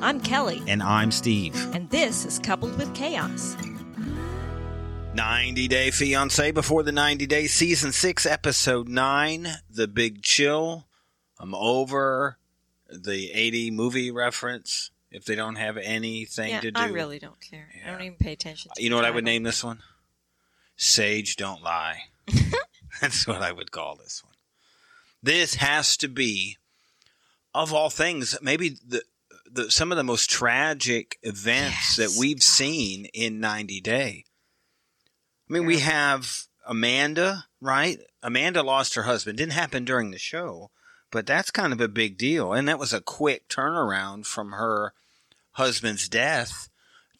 I'm Kelly, And I'm Steve. and this is Coupled with Chaos. 90 Day Fiance before the 90 Day Season 6, Episode 9, The Big Chill. I'm over the 80 movie reference if they don't have anything yeah, to do. I really don't care. I don't even pay attention to You know what I would name this one? Sage Don't Lie. That's what I would call this one. This has to be, of all things, maybe the, the some of the most tragic events that we've seen in 90 Day. I mean, we have Amanda, right? Amanda lost her husband. Didn't happen during the show, but that's kind of a big deal. And that was a quick turnaround from her husband's death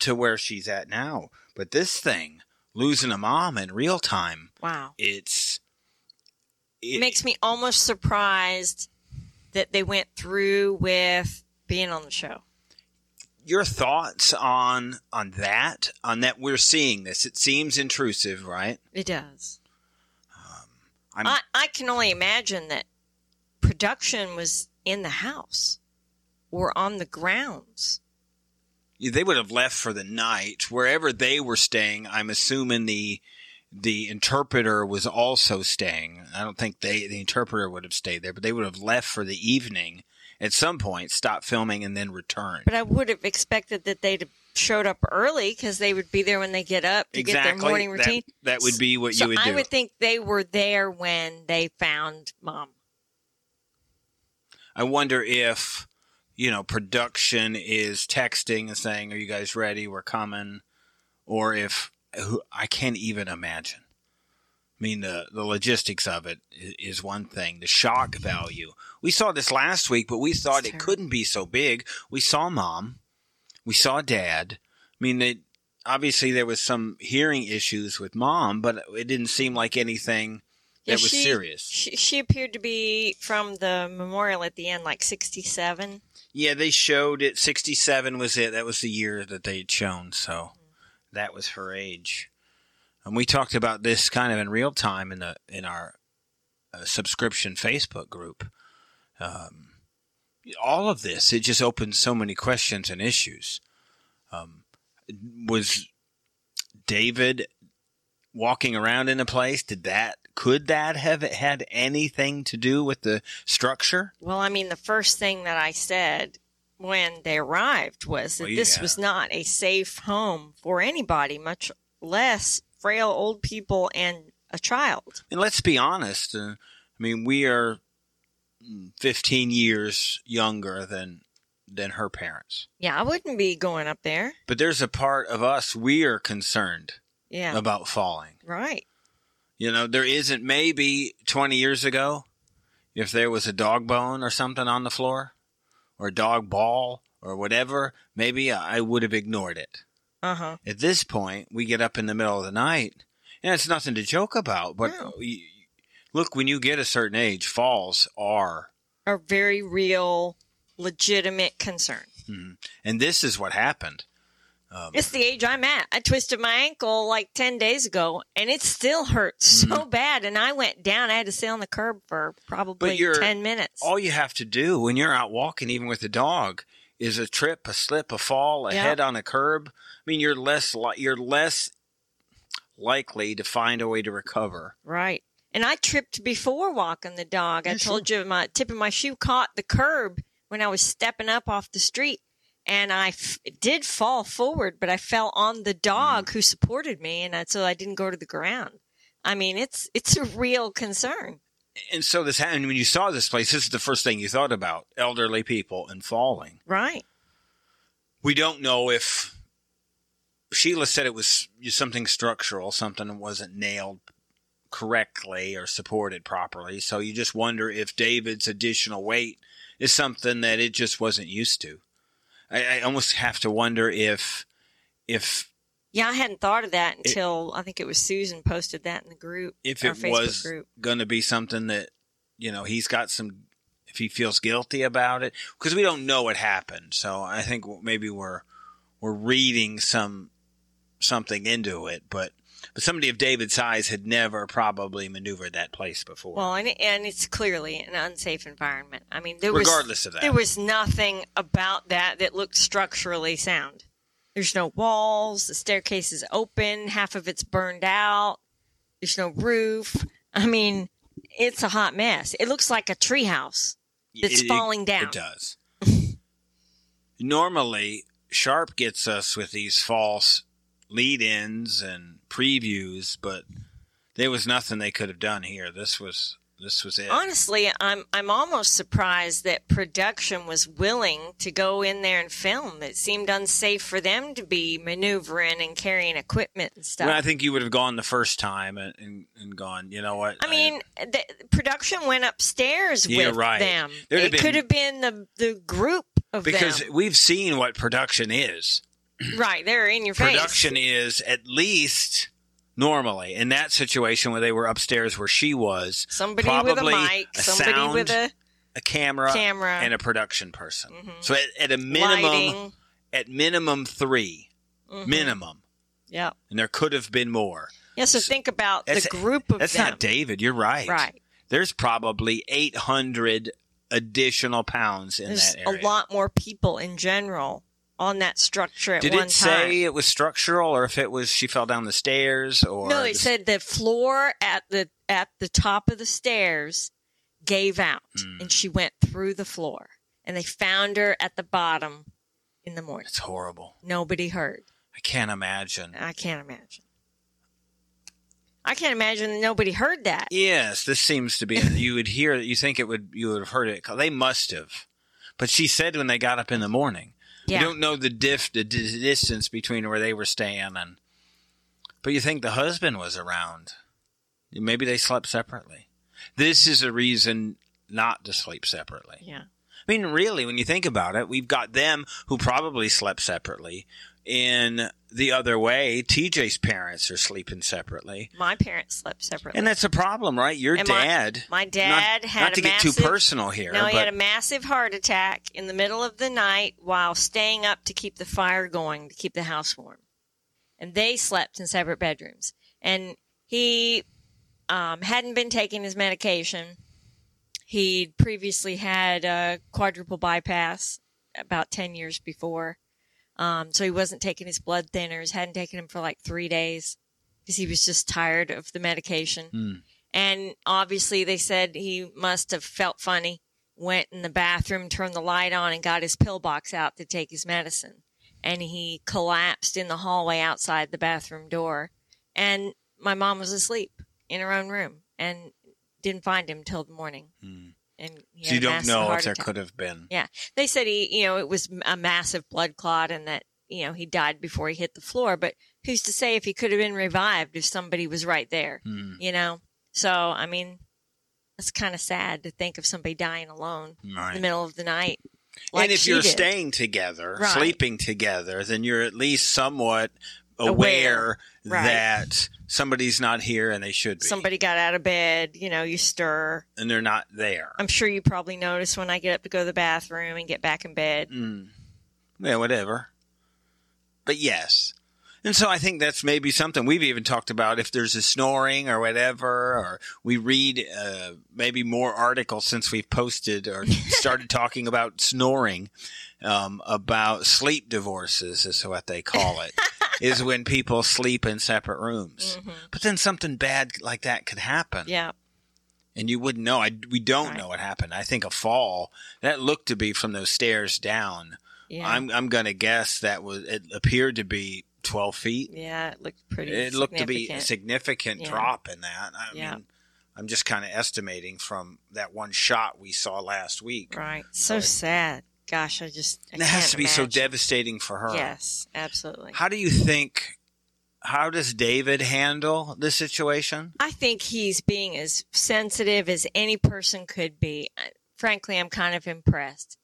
to where she's at now. But this thing, losing a mom in real time, Wow. it's It it, makes me almost surprised that they went through with being on the show. your thoughts on on that on that we're seeing this. It seems intrusive, right? It does. Um, I'm I, I can only imagine that production was in the house or on the grounds. they would have left for the night wherever they were staying. I'm assuming the the interpreter was also staying. I don't think they the interpreter would have stayed there, but they would have left for the evening at some point, stop filming, and then return. But I would have expected that they'd have showed up early because they would be there when they get up to get their morning routine. That, would be what so you would do. I would think they were there when they found mom. I wonder if you know production is texting and saying, "Are you guys ready? We're coming," or if who- I can't even imagine. I mean, the the logistics of it is one thing. The shock mm-hmm. value. We saw this last week, but we thought it couldn't be so big. We saw mom, we saw dad. I mean, it, obviously there was some hearing issues with mom, but it didn't seem like anything that Yeah, was she- serious. She, she appeared to be from the memorial at the end, like 67. Yeah, they showed it. 67 was it. That was the year that they had shown. So mm-hmm. that was her age. And we talked about this kind of in real time in the in our uh, subscription Facebook group. Um, all of this, it just opened so many questions and issues. Um, was David walking around in a place? Did that could that have had anything to do with the structure? Well, I mean, the first thing that I said when they arrived was that Well, this was not a safe home for anybody, much less frail old people and a child. And let's be honest. Uh, I mean, we are mm, 15 years younger than than her parents. Yeah, I wouldn't be going up there. But there's a part of us we are concerned Yeah, about falling. right. You know, there isn't maybe 20 years ago if there was a dog bone or something on the floor or a dog ball or whatever, maybe I would have ignored it. Uh huh. At this point, we get up in the middle of the night, and it's nothing to joke about. But No. look, when you get a certain age, falls are A very real, legitimate concern. And this is what happened. Um, It's the age I'm at. I twisted my ankle like 10 days ago and it still hurts so Mm-hmm. bad. And I went down. I had to sit on the curb for probably 10 minutes. all you have to do when you're out walking, even with a dog, is a trip, a slip, a fall, a Yeah. head on a curb. I mean, you're less li- you're less likely to find a way to recover. right. And I tripped before walking the dog. I told you my tip of my shoe caught the curb when I was stepping up off the street. And I f- did fall forward, but I fell on the dog Mm. who supported me. And I, so I didn't go to the ground. I mean, it's, it's a real concern. And so this happened when you saw this place. This is the first thing you thought about: elderly people and falling. Right. We don't know if Sheila said it was something structural, something that wasn't nailed correctly or supported properly. So you just wonder if David's additional weight is something that it just wasn't used to. I, I almost have to wonder if if Yeah, I hadn't thought of that until I think it was Susan posted that in the group. if it Facebook was going to be something that you know he's got some if he feels guilty about it because we don't know what happened. So I think maybe we're we're reading some something into it, but But somebody of David's size had never probably maneuvered that place before. Well, and, and it's clearly an unsafe environment. I mean, there Regardless was, of that. there was nothing about that that looked structurally sound. There's no walls. The staircase is open. Half of it's burned out. There's no roof. I mean, it's a hot mess. It looks like a treehouse that's It- falling down. It does. Normally, Sharp gets us with these false lead ins and previews, but there was nothing they could have done here. This was this was it. Honestly, I'm I'm almost surprised that production was willing to go in there and film. It seemed unsafe for them to be maneuvering and carrying equipment and stuff. Well, I think you would have gone the first time and, and, and gone, you know what? I mean, the production went upstairs You're with right. them. There'd it been- could have been the the group of because them. we've seen what production is. Right, they're in your face. Production is at least normally in that situation where they were upstairs where she was, somebody with a mic, a somebody sound, with a a camera, camera, and a production person. Mhm. So at, at a minimum, lighting. at minimum 3 Mhm. minimum, Yeah, and there could have been more. Yeah. So think about the group of That's them. not David. You're right. Right. There's probably 800 additional pounds in There's that area. a lot more people in general on that structure at Did one it say time. it was structural, or if it was she fell down the stairs, or No, it just- said the floor at the at the top of the stairs gave out, Hmm. and she went through the floor, and they found her at the bottom in the morning. it's horrible. Nobody heard. I can't imagine. I can't imagine. I can't imagine that nobody heard that. Yes, this seems to be. you would hear. You think it would. You would have heard it. They must have. But she said when they got up in the morning. Yeah. You don't know the diff, the di- distance between where they were staying and. But you think the husband was around. Maybe they slept separately. This is a reason not to sleep separately. Yeah. I mean, really, when you think about it, we've got them who probably slept separately. In the other way, TJ's parents are sleeping separately. My parents slept separately. And that's a problem, right? Your And dad. My dad not, had not a to get too personal here, No, he but had a massive heart attack in the middle of the night while staying up to keep the fire going to keep the house warm. And they slept in separate bedrooms. And he um, hadn't been taking his medication. He'd previously had a quadruple bypass about 10 years before. Um, so he wasn't taking his blood thinners, hadn't taken him for like three days because he was just tired of the medication. Hmm. And obviously, they said he must have felt funny, went in the bathroom, turned the light on, and got his pill box out to take his medicine. And he collapsed in the hallway outside the bathroom door. And my mom was asleep in her own room and didn't find him till the morning. Hmm. And he so you don't know if there attack. could have been. Yeah, they said he, you know, it was a massive blood clot and that, you know, he died before he hit the floor. But who's to say if he could have been revived if somebody was right there? Hmm. you know so i mean it's kind of sad to think of somebody dying alone in the middle of the night like and if you're did. staying together, Right. sleeping together, then you're at least somewhat aware, Aware. Right. that somebody's not here and they should be. somebody got out of bed you know you stir and they're not there. i'm sure you probably notice when i get up to go to the bathroom and get back in bed Mm. Yeah, whatever. But yes. And so I think that's maybe something we've even talked about if there's a snoring or whatever, or we read uh, maybe more articles since we've posted or started talking about snoring, um, about sleep divorces is what they call it, is when people sleep in separate rooms. Mhm. But then something bad like that could happen yeah and you wouldn't know. I, we don't Right. know what happened. I think a fall that looked to be from those stairs down. yeah I'm I'm gonna guess that was it appeared to be twelve feet. yeah it looked pretty It looked to be a significant. significant Yeah. drop in that. I Yeah. mean, I'm just kind of estimating from that one shot we saw last week. right so But- sad gosh i just I it has to be so devastating for her. yes absolutely How do you think? How does David handle this situation? I think he's being as sensitive as any person could be. Frankly, I'm kind of impressed.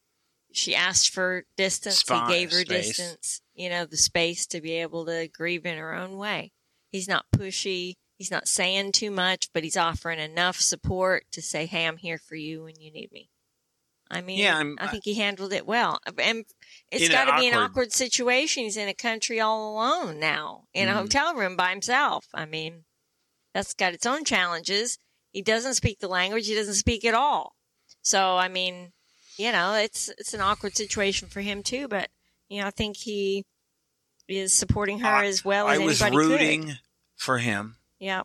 She asked for distance. He gave her space. distance, you know, the space to be able to grieve in her own way. He's not pushy. He's not saying too much, but he's offering enough support to say, Hey, I'm here for you when you need me. I mean, Yeah, I'm- I think he handled it well. And it's got to be an awkward- situation. He's in a country all alone now in a Mhm. hotel room by himself. I mean, that's got its own challenges. He doesn't speak the language. He doesn't speak at all. So, I mean, you know, it's it's an awkward situation for him too. But you know, I think he is supporting her I- as well I as was anybody rooting could. for him Yeah,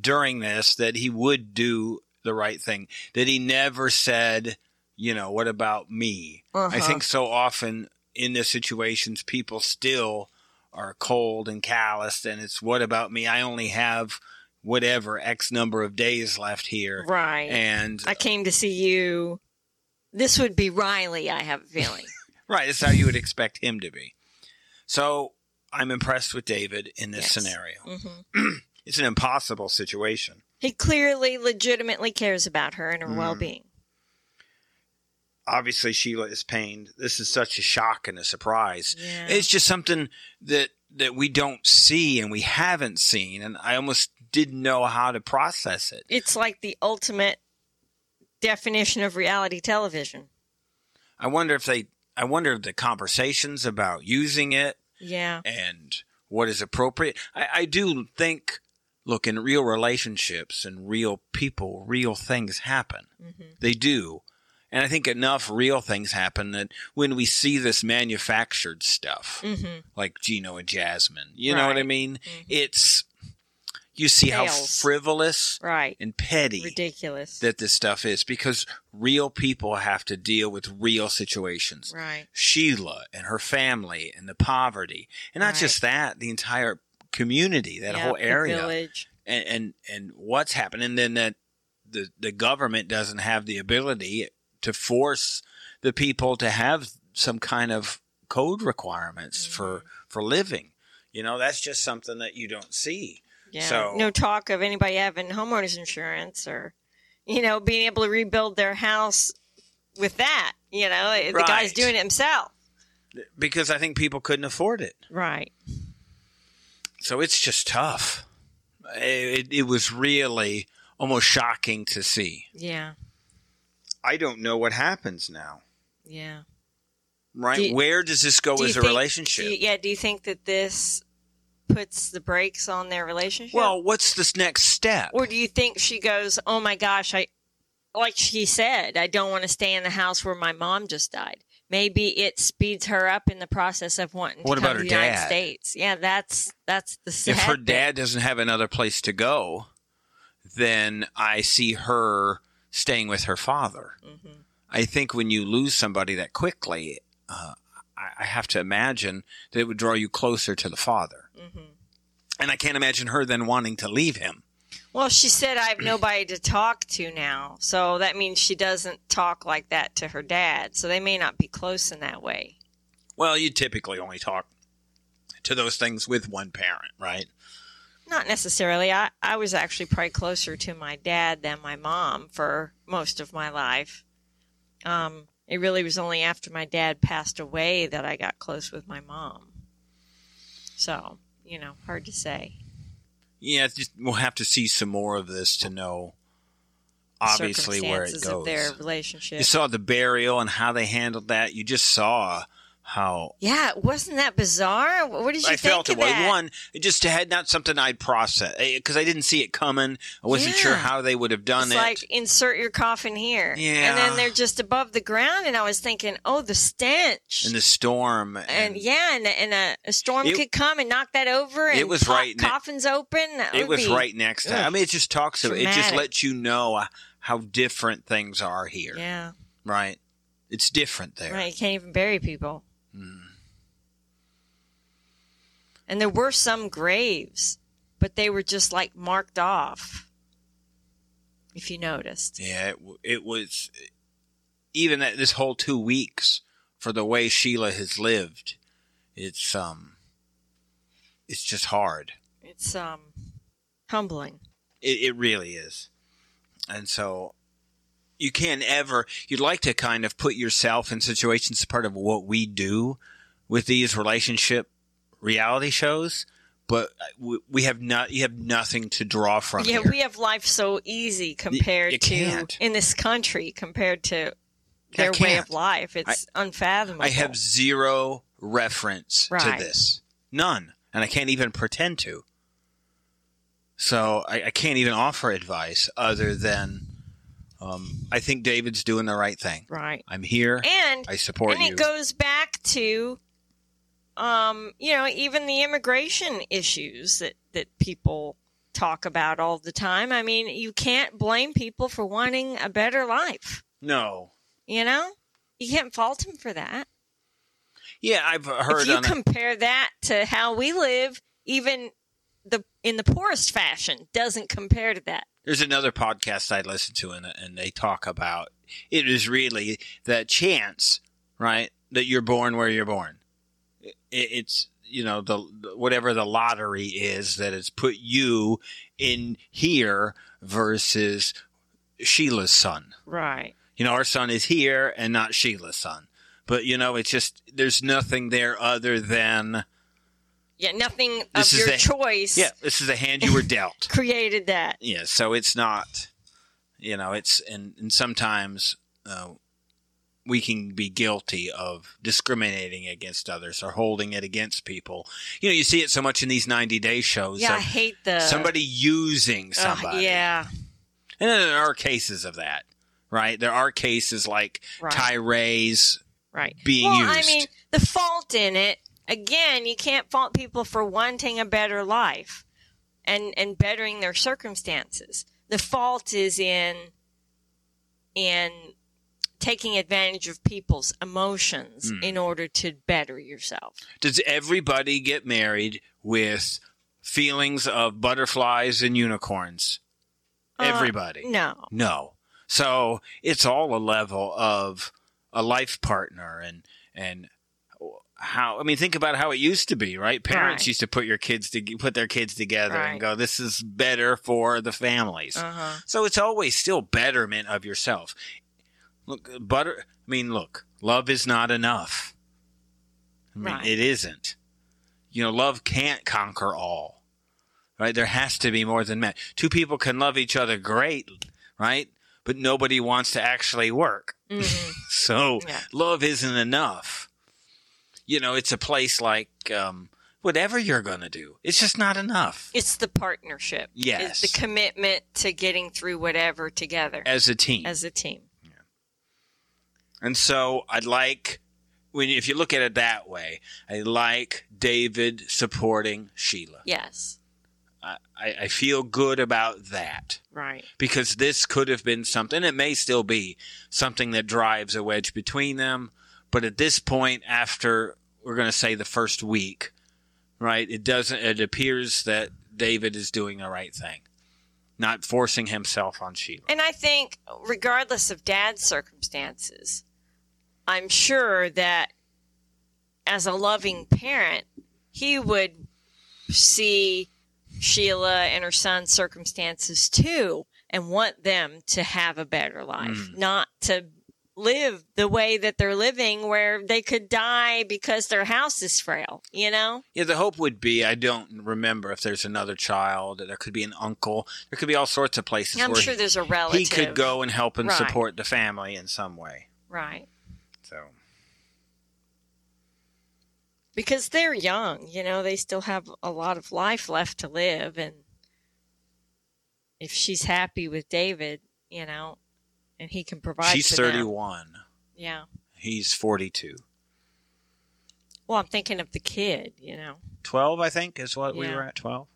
during this that he would do the right thing. That he never said, you know, what about me? I Uh-huh. think so often in the situations people still are cold and calloused and it's what about me? I only have whatever X number of days left here. right. And I came to see you. This would be Riley. I have a feeling. right, it's how you would expect him to be. So I'm impressed with David in this Yes. scenario. hmm It's an impossible situation. He clearly, legitimately cares about her and her Mhm. well-being. Obviously, Sheila is pained. This is such a shock and a surprise. Yeah. It's just something that that we don't see and we haven't seen, and I almost didn't know how to process it. it's like the ultimate definition of reality television. I wonder if they. I wonder if the conversations about using it Yeah. and what is appropriate. I, I do think. Look, in real relationships and real people, real things happen. hmm They do. And I think enough real things happen that when we see this manufactured stuff, hmm like Gino and Jasmine, you know what I Right. mean? Mhm. It's, you see how frivolous Right. and petty Ridiculous. that this stuff is because real people have to deal with real situations. right. Sheila and her family and the poverty. And not Right. just that, the entire community, that Yeah, whole area and, and and what's happening and then that the the government doesn't have the ability to force the people to have some kind of code requirements for Mm-hmm. for living you know that's just something that you don't see Yeah. So- no talk of anybody having homeowners insurance or, you know, being able to rebuild their house with that. You know, the guy's doing it himself. because i think people couldn't afford it Right. So it's just tough it, it was really almost shocking to see Yeah. i don't know what happens now Yeah. right Do you- where does this go Do as a think- relationship do you- yeah. Do you think that this puts the brakes on their relationship? well what's this next step Or do you think she goes, "Oh my gosh, I like she said, I don't want to stay in the house where my mom just died." Maybe it speeds her up in the process of wanting What to come about to her the United? States. Yeah, that's that's the sad if her bit. dad doesn't have another place to go, then I see her staying with her father. Mhm. I think when you lose somebody that quickly, uh, I, I have to imagine that it would draw you closer to the father. Mhm. And I can't imagine her then wanting to leave him. Well, she said I have nobody to talk to now, so that means she doesn't talk like that to her dad. So they may not be close in that way. Well, you typically only talk to those things with one parent, right? Not necessarily. I, I was actually probably closer to my dad than my mom for most of my life. Um, it really was only after my dad passed away that I got close with my mom. So, you know, hard to say. Yeah, just, we'll have to see some more of this to know obviously where it goes. of their relationship. You saw the burial and how they handled that. You just saw how yeah, wasn't that bizarre? What did you I think felt it. That? one, it just had not something I'd process because I didn't see it coming. I wasn't sure how they would have done it's it. like insert your coffin here, Yeah. and then they're just above the ground, and I was thinking, oh, the stench, in the storm, and, and yeah, and, and a, a storm It- could come and knock that over. And It was right ne- coffins open. That it was be- right next to. I mean, it just talks about. It just lets you know uh, how different things are here, Yeah, right? It's different there. right. You can't even bury people. Hmm. And there were some graves, but they were just like marked off. If you noticed, Yeah, it, it was even that this whole two weeks for the way Sheila has lived. It's um, it's just hard. it's um humbling. It, it really is. And so you can't ever, you'd like to kind of put yourself in situations part of what we do with these relationship reality shows, but uh, we, we have not, you have nothing to draw from yeah, here. we have life so easy compared you to can't. in this country compared to their way of life. It's unfathomable. I have zero reference Right. to this. None. And I can't even pretend to. So I, I can't even offer advice other than um, I think David's doing the right thing. right. I'm here. And I support and you. it goes back to um you know even the immigration issues that that people talk about all the time i mean you can't blame people for wanting a better life no. you know you can't fault them for that Yeah, I've heard if you compare that to how we live even the in the poorest fashion doesn't compare to that There's another podcast I listen to, and, and they talk about it is really the chance, right, that you're born where you're born. It, it's you know the whatever the lottery is that has put you in here versus Sheila's son. right You know, our son is here and not Sheila's son. But you know, it's just there's nothing there other than yeah nothing This of is your the- choice yeah, this is the hand you were dealt. created that. Yeah so it's not you know it's and, and sometimes uh, we can be guilty of discriminating against others or holding it against people. You know you see it so much in these 90 day shows yeah i hate the somebody using somebody. yeah. And then there are cases of that right? There are cases like Right. right. being well, I mean, the fault in it again, you can't fault people for wanting a better life and and bettering their circumstances. The fault is in in taking advantage of people's emotions Hmm. in order to better yourself. does everybody get married with feelings of butterflies and unicorns Uh, everybody No. No. So it's all a level of a life partner and and how I mean think about how it used to be, right? Parents Right. used to put your kids to put their kids together Right. and go this is better for the families. Uh-huh. So it's always still betterment of yourself. Look, butter I mean look, love is not enough. I mean Right. it isn't. You know, love can't conquer all. Right? There has to be more than that. Two people can love each other great, right? But nobody wants to actually work. Mhm. So Yeah. love isn't enough. You know, it's a place like um, whatever you're going to do, it's just not enough It's the partnership. Yes. It's the commitment to getting through whatever together as a team. as a team. and so I'd like, when if you look at it that way, I like David supporting Sheila. Yes. I, I I feel good about that. Right. because this could have been something it may still be something that drives a wedge between them but at this point after we're going to say the first week right it doesn't it appears that david is doing the right thing not forcing himself on sheila. And I think, regardless of dad's circumstances, I'm sure that as a loving parent, he would see Sheila and her son's circumstances too and want them to have a better life, mm. not to live the way that they're living where they could die because their house is frail, you know? yeah the hope would be i don't remember if there's another child there could be an uncle there could be all sorts of places I'm sure there's a relative. he could go and help and Right. support the family in some way Right. so because they're young, you know, they still have a lot of life left to live and if she's happy with David, you know, and he can provide she's 31 Yeah. he's 42 Well, I'm thinking of the kid, you know. 12 i think is what we were at 12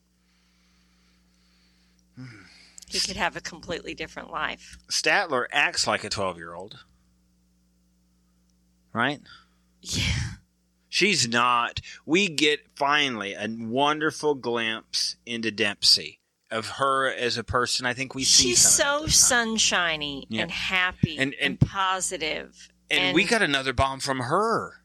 He could have a completely different life. statler acts like a 12 year old right? Yeah. she's not. We get finally a wonderful glimpse into dempsey of her as a person i think we see She's so it this time. sunshiny Yeah. and happy And- and, and- positive. and, we got another bomb from her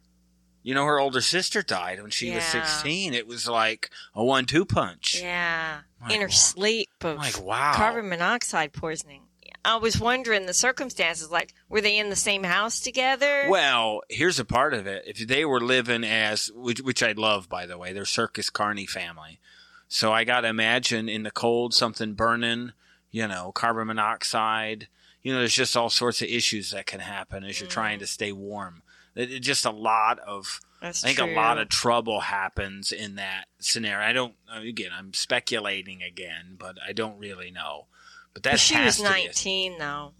you know her older sister died when she was 16 it was like a one-two punch Yeah. Like, In her wow. sleep of like wow carbon monoxide poisoning. I was wondering the circumstances. Like, were they in the same house together? Well, here's a part of it. If they were living as, which, which I love, by the way, they're Circus Carney family. So I got to imagine in the cold, something burning, you know, carbon monoxide, You know, there's just all sorts of issues that can happen as you're trying Mm. to stay warm. It, it just a lot of That's I think true. a lot of trouble happens in that scenario. I don't again. I'm speculating again, but I don't really know. But that she was to be a- 19 though.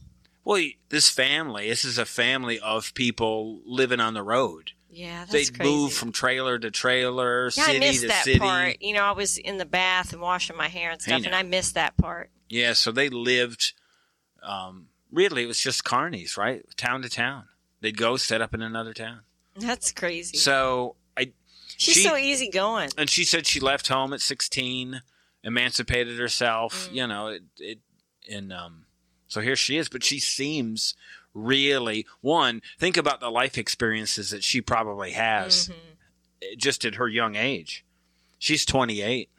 well, this family. This is a family of people living on the road. Yeah, that's crazy. Move from trailer to trailer, yeah, city I missed to that city. part. You know, I was in the bath and washing my hair and stuff, and I missed that part. Yeah, so they lived. Um, really, it was just carnies, right? Town to town. They'd go set up in another town. That's crazy. So I She's she- so easy going. and she said she left home at 16 emancipated herself Mm. you know it, it and um so here she is but she seems really one think about the life experiences that she probably has Mhm. eh, just at her young age. She's 28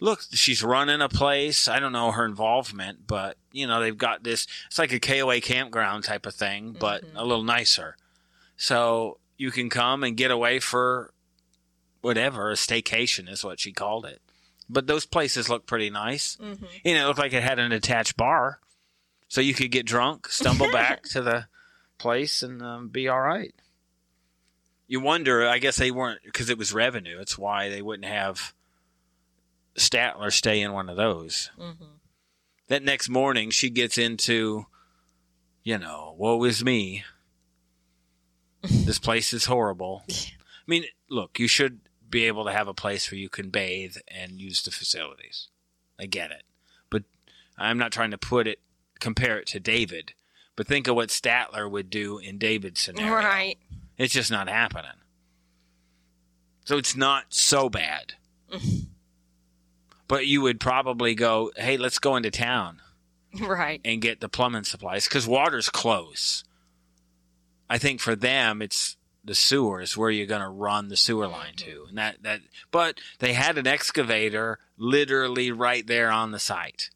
look she's running a place. I don't know her involvement but you know they've got this it's like a koa campground type of thing but Mhm. a little nicer. So you can come and get away for whatever a staycation is what she called it. But those places look pretty nice. Mhm. you know it looked like it had an attached bar so you could get drunk stumble back to the place and um, be all right. You wonder i guess they weren't because it was revenue. It's why they wouldn't have statler stay in one of those. Mhm. that next morning she gets into you know woe is me. This place is horrible. I mean look you should be able to have a place where you can bathe and use the facilities. I get it. But i'm not trying to put it compare it to david but think of what statler would do in david's scenario Right. it's just not happening so it's not so bad but you would probably go hey let's go into town Right. and get the plumbing supplies because water's close. I think for them, it's the sewers where you're going to run the sewer line to, and that that. But they had an excavator literally right there on the site.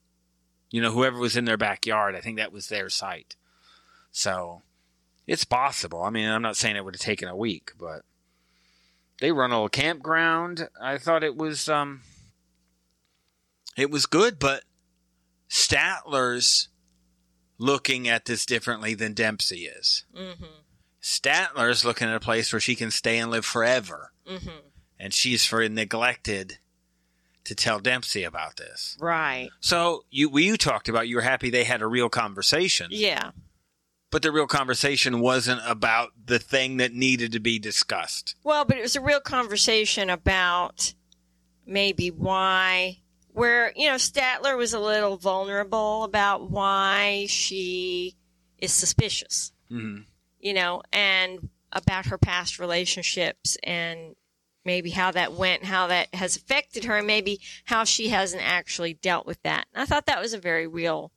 You know, whoever was in their backyard, I think that was their site. So it's possible. I mean, I'm not saying it would have taken a week, but they run a little campground. I thought it was um, it was good, but Statler's looking at this differently than Dempsey is. Mm-hmm. Statler's looking at a place where she can stay and live forever, Mm-hmm. and she's for neglected to tell Dempsey about this. Right. So you we you talked about you were happy they had a real conversation, Yeah. but the real conversation wasn't about the thing that needed to be discussed. Well, but it was a real conversation about maybe why, where, you know, Statler was a little vulnerable about why she is suspicious, hmm you know, and about her past relationships and maybe how that went, how that has affected her, and maybe how she hasn't actually dealt with that. And I thought that was a very real,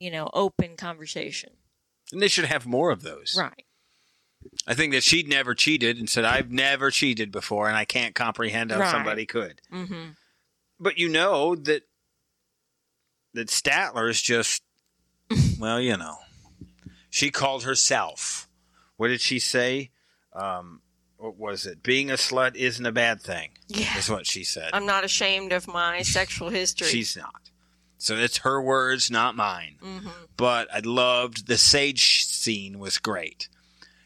you know, open conversation. And they should have more of those. Right. I think that she'd never cheated and said, "I've never cheated before, and I can't comprehend how Right. somebody could." Mm-hmm. But you know that that Statler is just well, you know. She called herself. What did she say? Um, what was it? Being a slut isn't a bad thing. Yeah. Is what she said. I'm not ashamed of my sexual history. She's not. So it's her words, not mine. hmm But I loved the sage scene was great.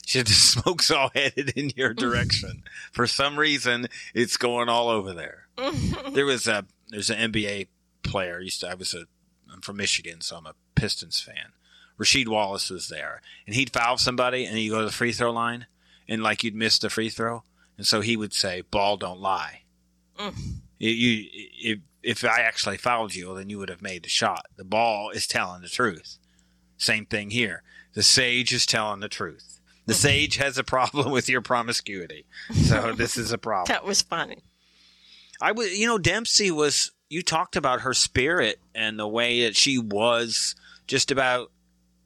She had the smokes all headed in your direction. For some reason, it's going all over there. there was a there's an NBA player. I Used to I was a I'm from Michigan, so I'm a Pistons fan. Rasheed Wallace was there, and he'd foul somebody, and he'd go to the free throw line, and like you'd miss the free throw, and so he would say, "Ball don't lie." Mm. You, you if if I actually fouled you, then you would have made the shot. The ball is telling the truth. Same thing here. The sage is telling the truth. The sage has a problem with your promiscuity, so this is a problem. That was funny. I was, you know, Dempsey was. You talked about her spirit and the way that she was, just about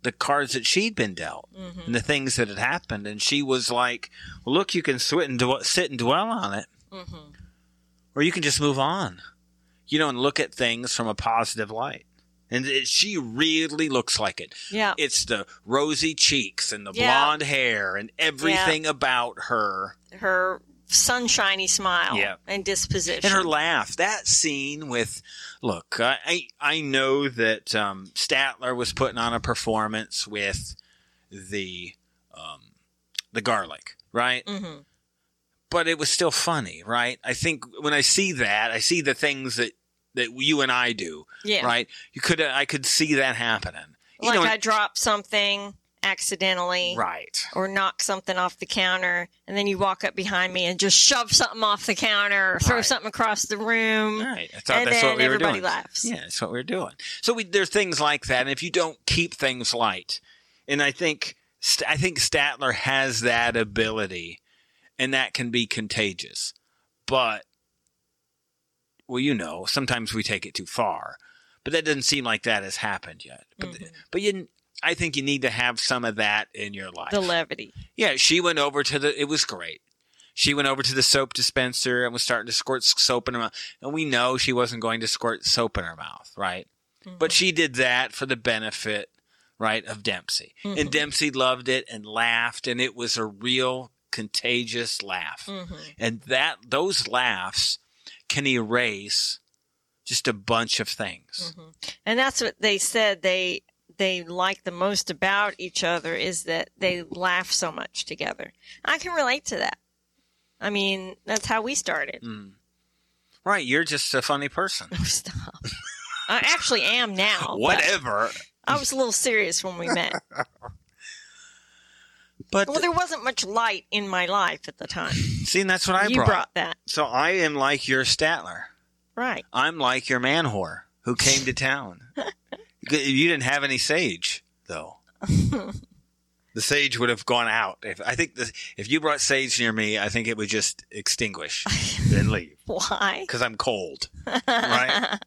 the cards that she'd been dealt hmm and the things that had happened, and she was like, well, "Look, you can sit and dwell, sit and dwell on it, hmm or you can just move on, you know, and look at things from a positive light." And it, she really looks like it. Yeah. It's the rosy cheeks and the Yeah. blonde hair and everything about her. Her sunshiny smile Yeah. and disposition. and her laugh. That scene with, look, I I, know that um, Statler was putting on a performance with the um, the garlic, right? hmm But it was still funny, right? I think when I see that, I see the things that that you and I do, Yeah. right? You could I could see that happening. You Like know, I drop something accidentally right? or knock something off the counter and then you walk up behind me and just shove something off the counter or throw Right. something across the room. Right. I thought And that's then what we were everybody doing. laughs. Yeah, that's what we are doing. So we, there's things like that, and if you don't keep things light, and I think I think Statler has that ability, and that can be contagious. But well, you know, sometimes we take it too far, but that doesn't seem like that has happened yet. But Mhm. but you. I think you need to have some of that in your life. The levity. Yeah, she went over to the. It was great. She went over to the soap dispenser and was starting to squirt soap in her mouth. And we know she wasn't going to squirt soap in her mouth, right? But she did that for the benefit, right, of Dempsey. Mhm. And Dempsey loved it and laughed, and it was a real contagious laugh. hmm And that those laughs can erase just a bunch of things. hmm And that's what they said they they like the most about each other is that they laugh so much together. I can relate to that. I mean, that's how we started. Mm. Right, you're just a funny person. Oh, stop. I actually am now. Whatever. I was a little serious when we met. But Well, there wasn't much light in my life at the time. see, and that's what I you brought. brought that. So I am like your Statler. Right. I'm like your man whore who came to town. you didn't have any sage, though. the sage would have gone out. If I think the, if you brought sage near me, I think it would just extinguish and leave Why? because I'm cold. Right?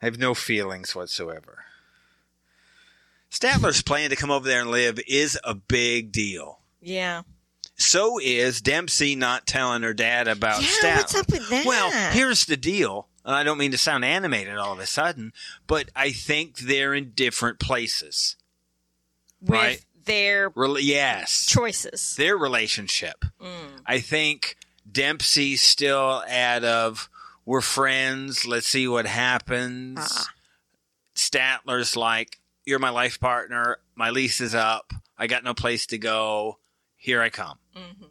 I have no feelings whatsoever. Statler's plan to come over there and live is a big deal. Yeah. So is Dempsey not telling her dad about yeah, Statler. what's up with that? Well, here's the deal. And I don't mean to sound animated all of a sudden, but I think they're in different places. with right. their Rel- yes. choices. Their relationship. Mm. I think Dempsey's still at of we're friends, let's see what happens. Ah. Statler's like, You're my life partner, my lease is up, I got no place to go, here I come. hmm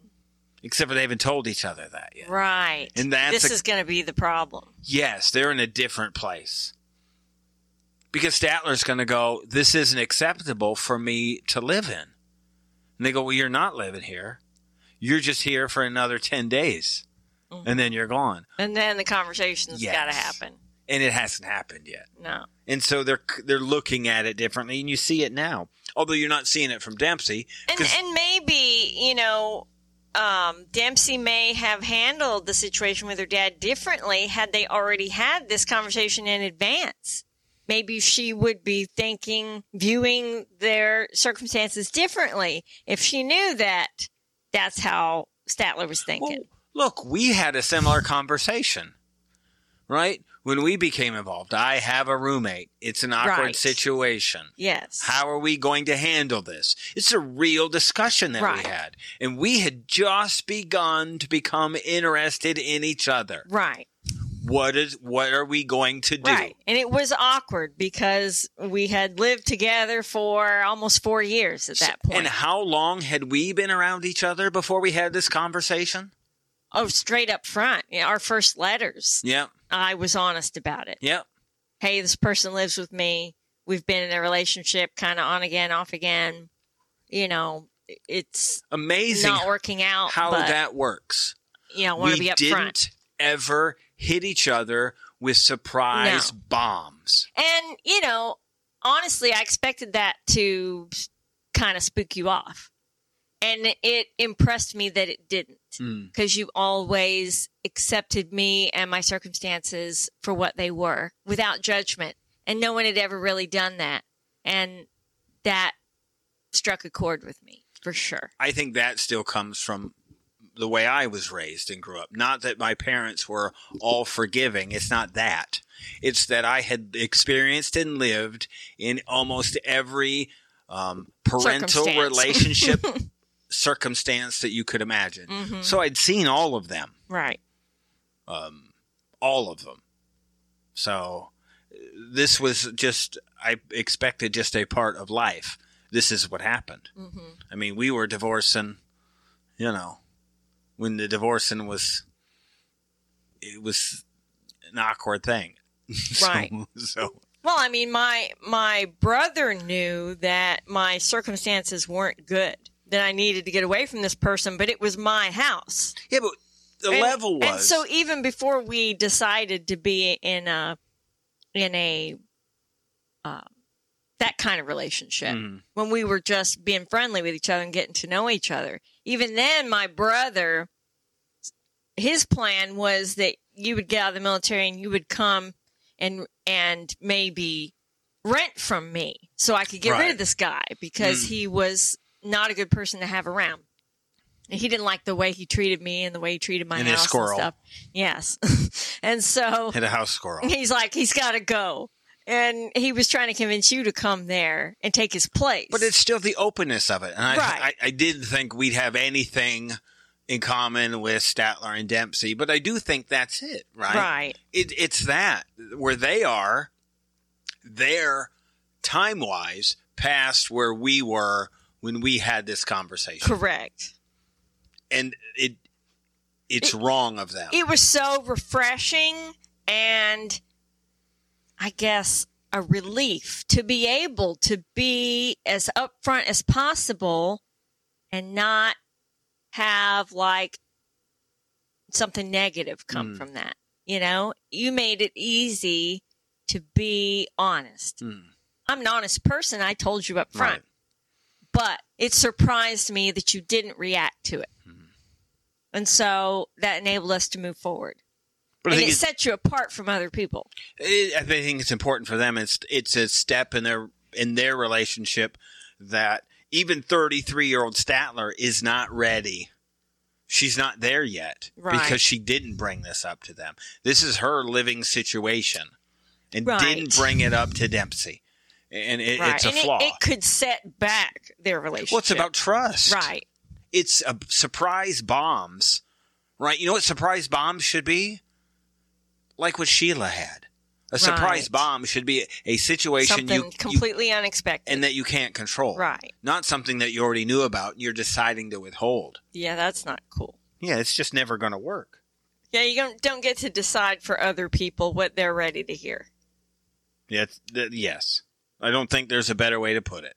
Except for they haven't told each other that yet. Right. And that's this a- is going to be the problem. Yes, they're in a different place. Because Statler's going to go, This isn't acceptable for me to live in. And they go, Well, you're not living here. You're just here for another 10 days. Mhm. And then you're gone. And then the conversation's Yes. got to happen. And it hasn't happened yet. No. And so they're they're looking at it differently, and you see it now. Although you're not seeing it from Dempsey. And and maybe you know, um, Dempsey may have handled the situation with her dad differently had they already had this conversation in advance. Maybe she would be thinking, viewing their circumstances differently if she knew that that's how Statler was thinking. Well, look, we had a similar conversation, right? When we became involved, I have a roommate. It's an awkward Right. situation. yes. How are we going to handle this? It's a real discussion that Right. we had. And we had just begun to become interested in each other. right. What is what are we going to do? Right. And it was awkward because we had lived together for almost four years at that point. And how long had we been around each other before we had this conversation? oh, straight up front. Yeah, our first letters. Yep. I was honest about it. Yep. Hey, this person lives with me. We've been in a relationship kind of on again, off again. You know, it's Amazing not working out. how but, that works. you know, want to be up didn't front. ever hit each other with surprise No. bombs. And, you know, honestly, I expected that to kind of spook you off. And it impressed me that it didn't Hmm. because you always accepted me and my circumstances for what they were without judgment. And no one had ever really done that. And that struck a chord with me for sure. I think that still comes from the way I was raised and grew up. Not that my parents were all forgiving. It's not that. It's that I had experienced and lived in almost every um, parental relationship circumstance that you could imagine. Mhm. So I'd seen all of them, Right. um, all of them. So this was just, I expected just a part of life. This is what happened. hmm I mean, we were divorcing, you know, when the divorcing was, it was an awkward thing. So- Right. So, Well, I mean, my my brother knew that my circumstances weren't good. That I needed to get away from this person, but it was my house. yeah, but the And- level was. And so even before we decided to be in a in a uh, that kind of relationship, Mhm. when we were just being friendly with each other and getting to know each other, even then, my brother, his plan was that you would get out of the military and you would come and and maybe rent from me so I could get rid of this guy because Mm. he was not a good person to have around. And he didn't like the way he treated me and the way he treated my And house squirrel. and stuff. Yes. and so hit a house squirrel. he's like, he's got to go. And he was trying to convince you to come there and take his place. But it's still the openness of it. And I, Right. I, I didn't think we'd have anything in common with Statler and Dempsey, but I do think that's it, right? right. It, it's that where they are, they're time wise past where we were when we had this conversation. Correct. And it, it's wrong of them. It was so refreshing and I guess a relief to be able to be as upfront as possible and not have like something negative come Mm. from that. You know, you made it easy to be honest. Hmm. I'm an honest person. I told you up front. Right. But it surprised me that you didn't react to it. Mm-hmm. And so that enabled us to move forward. But and it it's, set you apart from other people. it, I think it's important for them. It's it's a step in their in their relationship that even 33 year old Statler is not ready. She's not there yet Right. because she didn't bring this up to them. This is her living situation, and Right. didn't bring it up to Dempsey, and it, right. it's a and flaw. It, it could set back their relationship. well, it's about trust, Right. It's a surprise bombs, right? You know what surprise bombs should be? Like what Sheila had. A surprise bomb should be a situation Something you, you completely unexpected. and that you can't control. right. Not something that you already knew about and you're deciding to withhold. Yeah, that's not cool. Yeah, it's just never going to work. Yeah, you don't, don't get to decide for other people what they're ready to hear. Yeah, it's, th- yes. I don't think there's a better way to put it.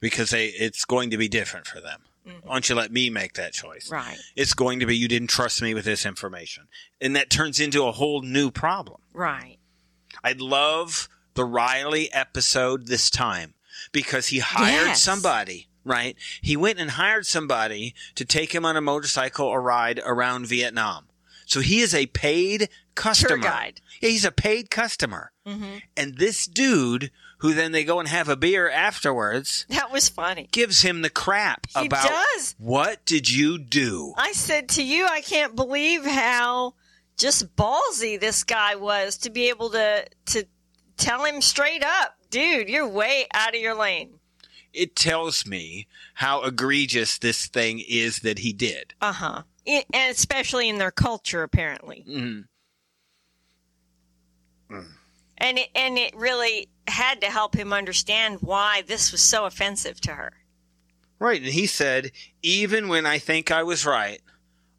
Because they, it's going to be different for them. Mhm. Why don't you let me make that choice? Right. It's going to be you didn't trust me with this information. And that turns into a whole new problem. Right. I'd love the Riley episode this time because he hired Yes. somebody, right? He went and hired somebody to take him on a motorcycle or ride around Vietnam. So he is a paid customer. guide. Yeah, he's a paid customer. hmm And this dude, who then they go and have a beer afterwards, That was funny. gives him the crap He about does. what did you do? I said to you, I can't believe how just ballsy this guy was to be able to to tell him straight up, dude, you're way out of your lane. It tells me how egregious this thing is that he did. Uh huh. And especially in their culture, apparently. Mhm. And it, and it really had to help him understand why this was so offensive to her. Right. And he said, even when I think I was right,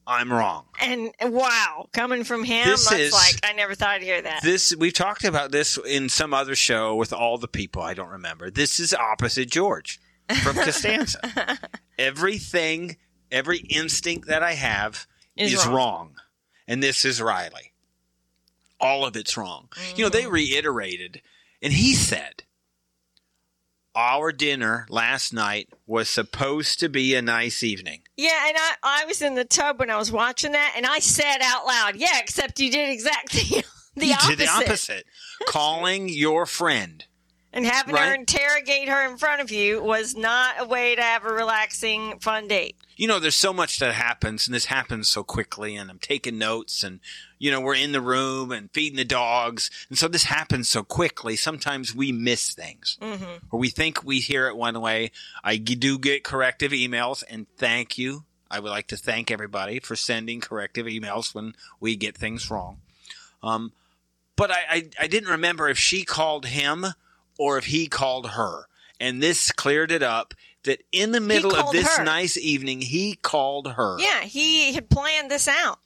I'm wrong. And wow, coming from him, This that's is- like I never thought I'd hear that. This we've talked about this in some other show with all the people I don't remember. This is opposite George from Costanza. Everything, every instinct that I have Is is, wrong. wrong. And this is Riley. All of it's wrong. You know, Mm-hmm. they reiterated and he said our dinner last night was supposed to be a nice evening. Yeah, and I, I was in the tub when I was watching that, and I said out loud, "Yeah," except you did exactly the you opposite. did the opposite. Calling your friend And having her interrogate her in front of you was not a way to have a relaxing, fun date. You know, there's so much that happens, and this happens so quickly, and I'm taking notes, and you know, we're in the room and feeding the dogs, and so this happens so quickly. Sometimes we miss things, Mm-hmm. or we think we hear it one way. I do get corrective emails, and thank you. I would like to thank everybody for sending corrective emails when we get things wrong. Um, but I, I, I didn't remember if she called him or if he called her. And this cleared it up that in the middle of this her. nice evening, he called her. Yeah, he had planned this out.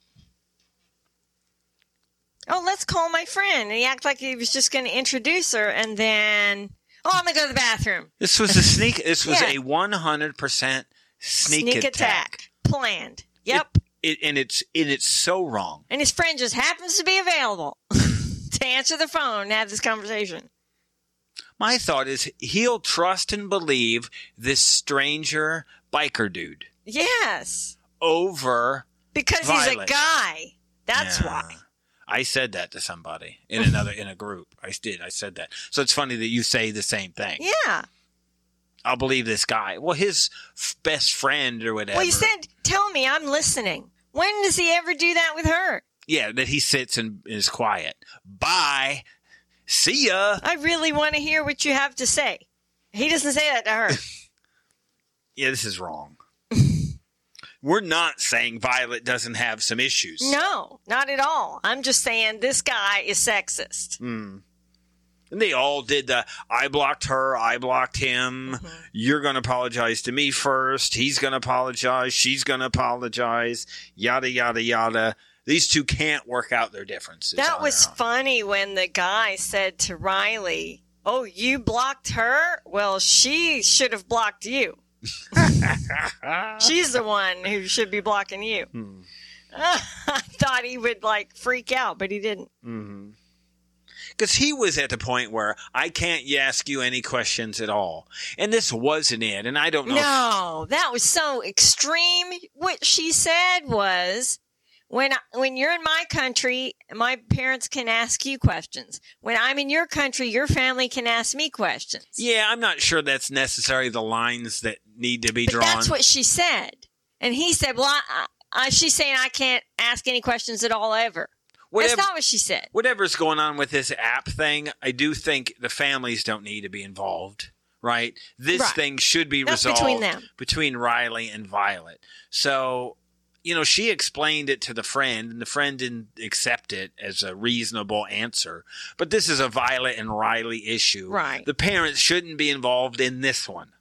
Oh, let's call my friend. And he acted like he was just going to introduce her, and then, oh, I'm going to go to the bathroom. This was a sneak. This was Yeah. a one hundred percent sneak, attack. Planned. Yep. It, and it's and it's so wrong. and his friend just happens to be available to answer the phone and have this conversation. My thought is he'll trust and believe this stranger biker dude Yes. over. Because he's a guy. That's Yeah. why. I said that to somebody in another in a group. I did. I said that. So it's funny that you say the same thing. Yeah. I'll believe this guy. Well, his f- best friend or whatever. Well, you said, tell me, I'm listening. When does he ever do that with her? yeah, that he sits and is quiet. Bye. See ya. I really want to hear what you have to say. He doesn't say that to her. Yeah, this is wrong. We're not saying Violet doesn't have some issues. no, not at all. I'm just saying this guy is sexist. Hmm. And they all did the I blocked her, I blocked him. Mm-hmm. You're going to apologize to me first. He's going to apologize. She's going to apologize. Yada, yada, yada. These two can't work out their differences. That was funny when the guy said to Riley, Oh, you blocked her? Well, she should have blocked you. She's the one who should be blocking you. Hmm. I thought he would like freak out, but he didn't. Because he was at the point where I can't ask you any questions at all. And this wasn't it. And I don't know. if- No, that was so extreme. What she said was, when when you're in my country, my parents can ask you questions. When I'm in your country, your family can ask me questions. yeah, I'm not sure that's necessarily the lines that need to be But drawn. that's what she said, and he said, "Well, I, I, she's saying I can't ask any questions at all ever." Whatever- That's not what she said. whatever's going on with this app thing, I do think the families don't need to be involved, right? This Right. thing should be That's resolved between them. between Riley and Violet. So, you know, she explained it to the friend, and the friend didn't accept it as a reasonable answer. But this is a Violet and Riley issue. Right. The parents shouldn't be involved in this one.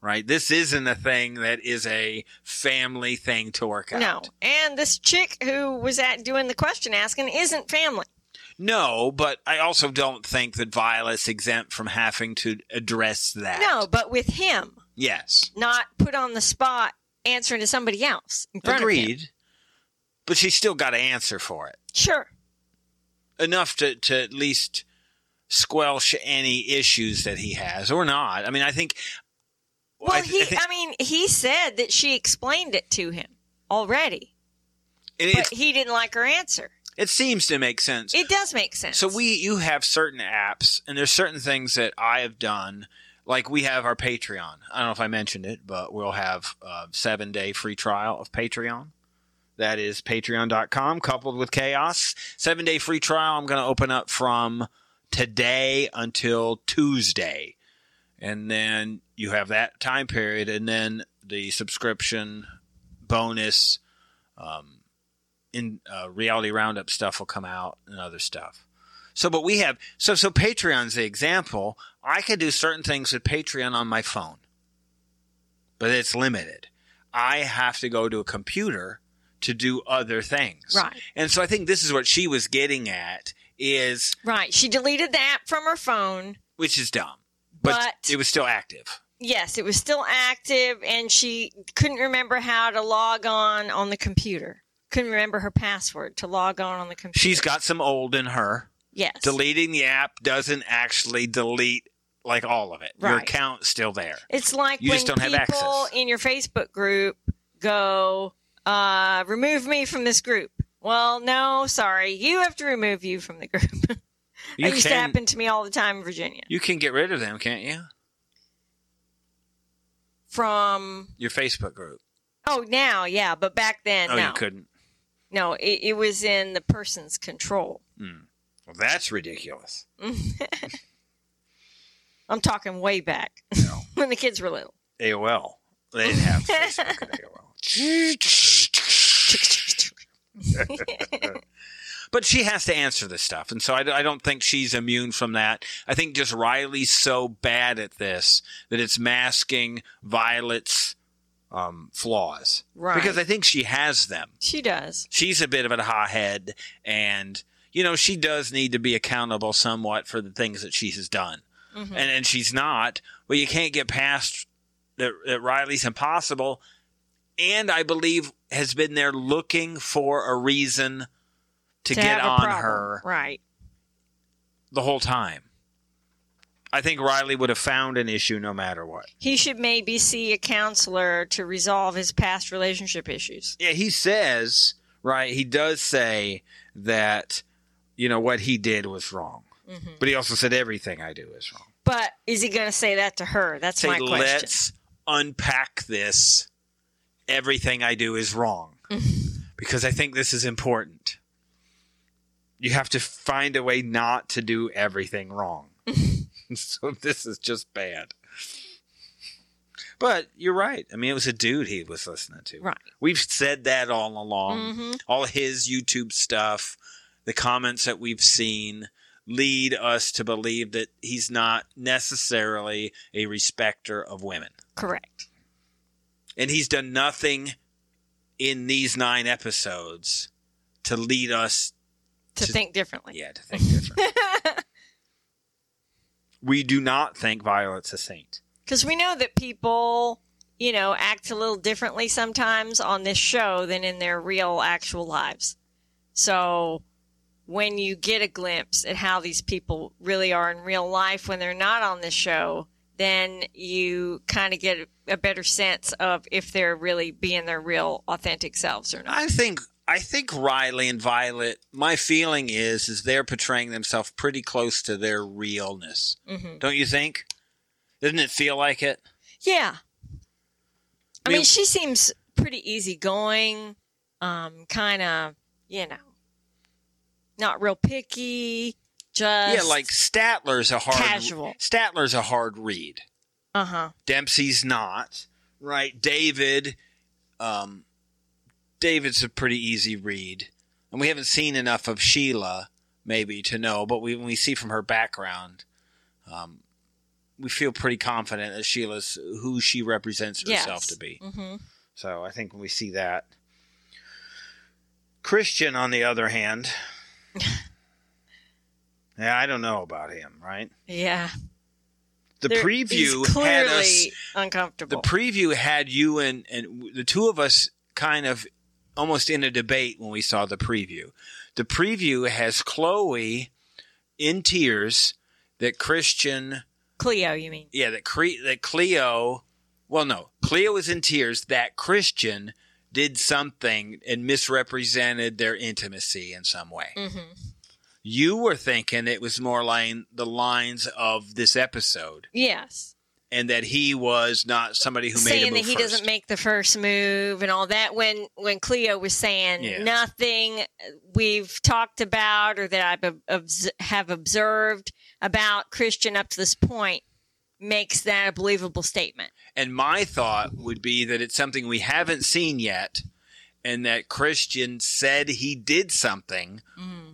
Right? This isn't a thing that is a family thing to work out. No, and this chick who was at doing the question asking isn't family. No, but I also don't think that Violet's exempt from having to address that. No, but with him, Yes. not put on the spot answering to somebody else. In front Of him. Agreed. But she's still got to answer for it. Sure. Enough to, to at least squelch any issues that he has or not. I mean, I think. Well, I, he, I think, I mean, he said that she explained it to him already, but he didn't like her answer. it seems to make sense. It does make sense. So we, you have certain apps, and there's certain things that I have done. Like we have our Patreon. I don't know if I mentioned it, but we'll have a seven day free trial of Patreon. That is patreon.com coupled with chaos. Seven day free trial. I'm going to open up from today until Tuesday. And then you have that time period, and then the subscription bonus um, in uh, reality roundup stuff will come out and other stuff. So, but we have so so Patreon's the example. I can do certain things with Patreon on my phone, but it's limited. I have to go to a computer to do other things. Right. And so I think this is what she was getting at is right. She deleted the app from her phone. which is dumb, but, But- it was still active. Yes, it was still active, and she couldn't remember how to log on on the computer. Couldn't remember her password to log on on the computer. She's got some old in her. yes. Deleting the app doesn't actually delete like all of it. Your Right. account's still there. It's like You when just don't have people access. in your Facebook group go, uh, remove me from this group. Well, no, sorry. You have to remove you from the group. You that used to happen to me all the time in Virginia. you can get rid of them, can't you? From Your Facebook group. oh now, yeah, but back then, Oh, no, you couldn't. no, it, it was in the person's control. Well, that's ridiculous. I'm talking way back No. when the kids were little. AOL. They didn't have Facebook AOL. But she has to answer this stuff. And so I, I don't think she's immune from that. I think just Riley's so bad at this that it's masking Violet's um, flaws. Right. Because I think she has them. She does. She's a bit of a hothead. And, you know, she does need to be accountable somewhat for the things that she has done. Mhm. And, and she's not. Well, you can't get past that, that Riley's impossible. And I believe has been there looking for a reason to, to get on problem. her Right. the whole time. I think Riley would have found an issue no matter what. He should maybe see a counselor to resolve his past relationship issues. Yeah, he says, right, he does say that, you know, what he did was wrong. Mm-hmm. But he also said everything I do is wrong. But is he going to say that to her? That's Say, my question. let's unpack this. Everything I do is wrong. because I think this is important. You have to find a way not to do everything wrong. so this is just bad. But you're right. I mean, it was a dude he was listening to. Right. We've said that all along. Mhm. All his YouTube stuff, the comments that we've seen lead us to believe that he's not necessarily a respecter of women. Correct. And he's done nothing in these nine episodes to lead us, To To- think differently. yeah, to think different. we do not think Violet's a saint. Because we know that people, you know, act a little differently sometimes on this show than in their real, actual lives. So when you get a glimpse at how these people really are in real life when they're not on the show, then you kind of get a better sense of if they're really being their real, authentic selves or not. I think I think Riley and Violet. My feeling is is they're portraying themselves pretty close to their realness. hmm Don't you think? Doesn't it feel like it? Yeah. I I mean- mean, she seems pretty easygoing, um, kind of, you know, not real picky, just yeah, like Statler's a hard Casual. Statler's a hard read. uh huh. Dempsey's not. Right. David um David's a pretty easy read. And we haven't seen enough of Sheila maybe to know, but we when we see from her background um we feel pretty confident that Sheila's who she represents herself Yes. to be. hmm So I think when we see that. Christian, on the other hand, yeah, I don't know about him, right? Yeah. The preview had clearly us. The preview had you and and the two of us kind of almost in a debate when we saw the preview. The preview has Chloe in tears that Christian, Cleo, you mean? yeah, that Cre- that Cleo, well, no, Cleo is in tears that Christian did something and misrepresented their intimacy in some way. hmm You were thinking it was more like the lines of this episode, Yes. and that he was not somebody who made a saying move that he first. doesn't make the first move and all that when when Cleo was saying Yeah. nothing we've talked about or that I've obs- have observed about Christian up to this point makes that a believable statement. And my thought would be that it's something we haven't seen yet, and that Christian said he did something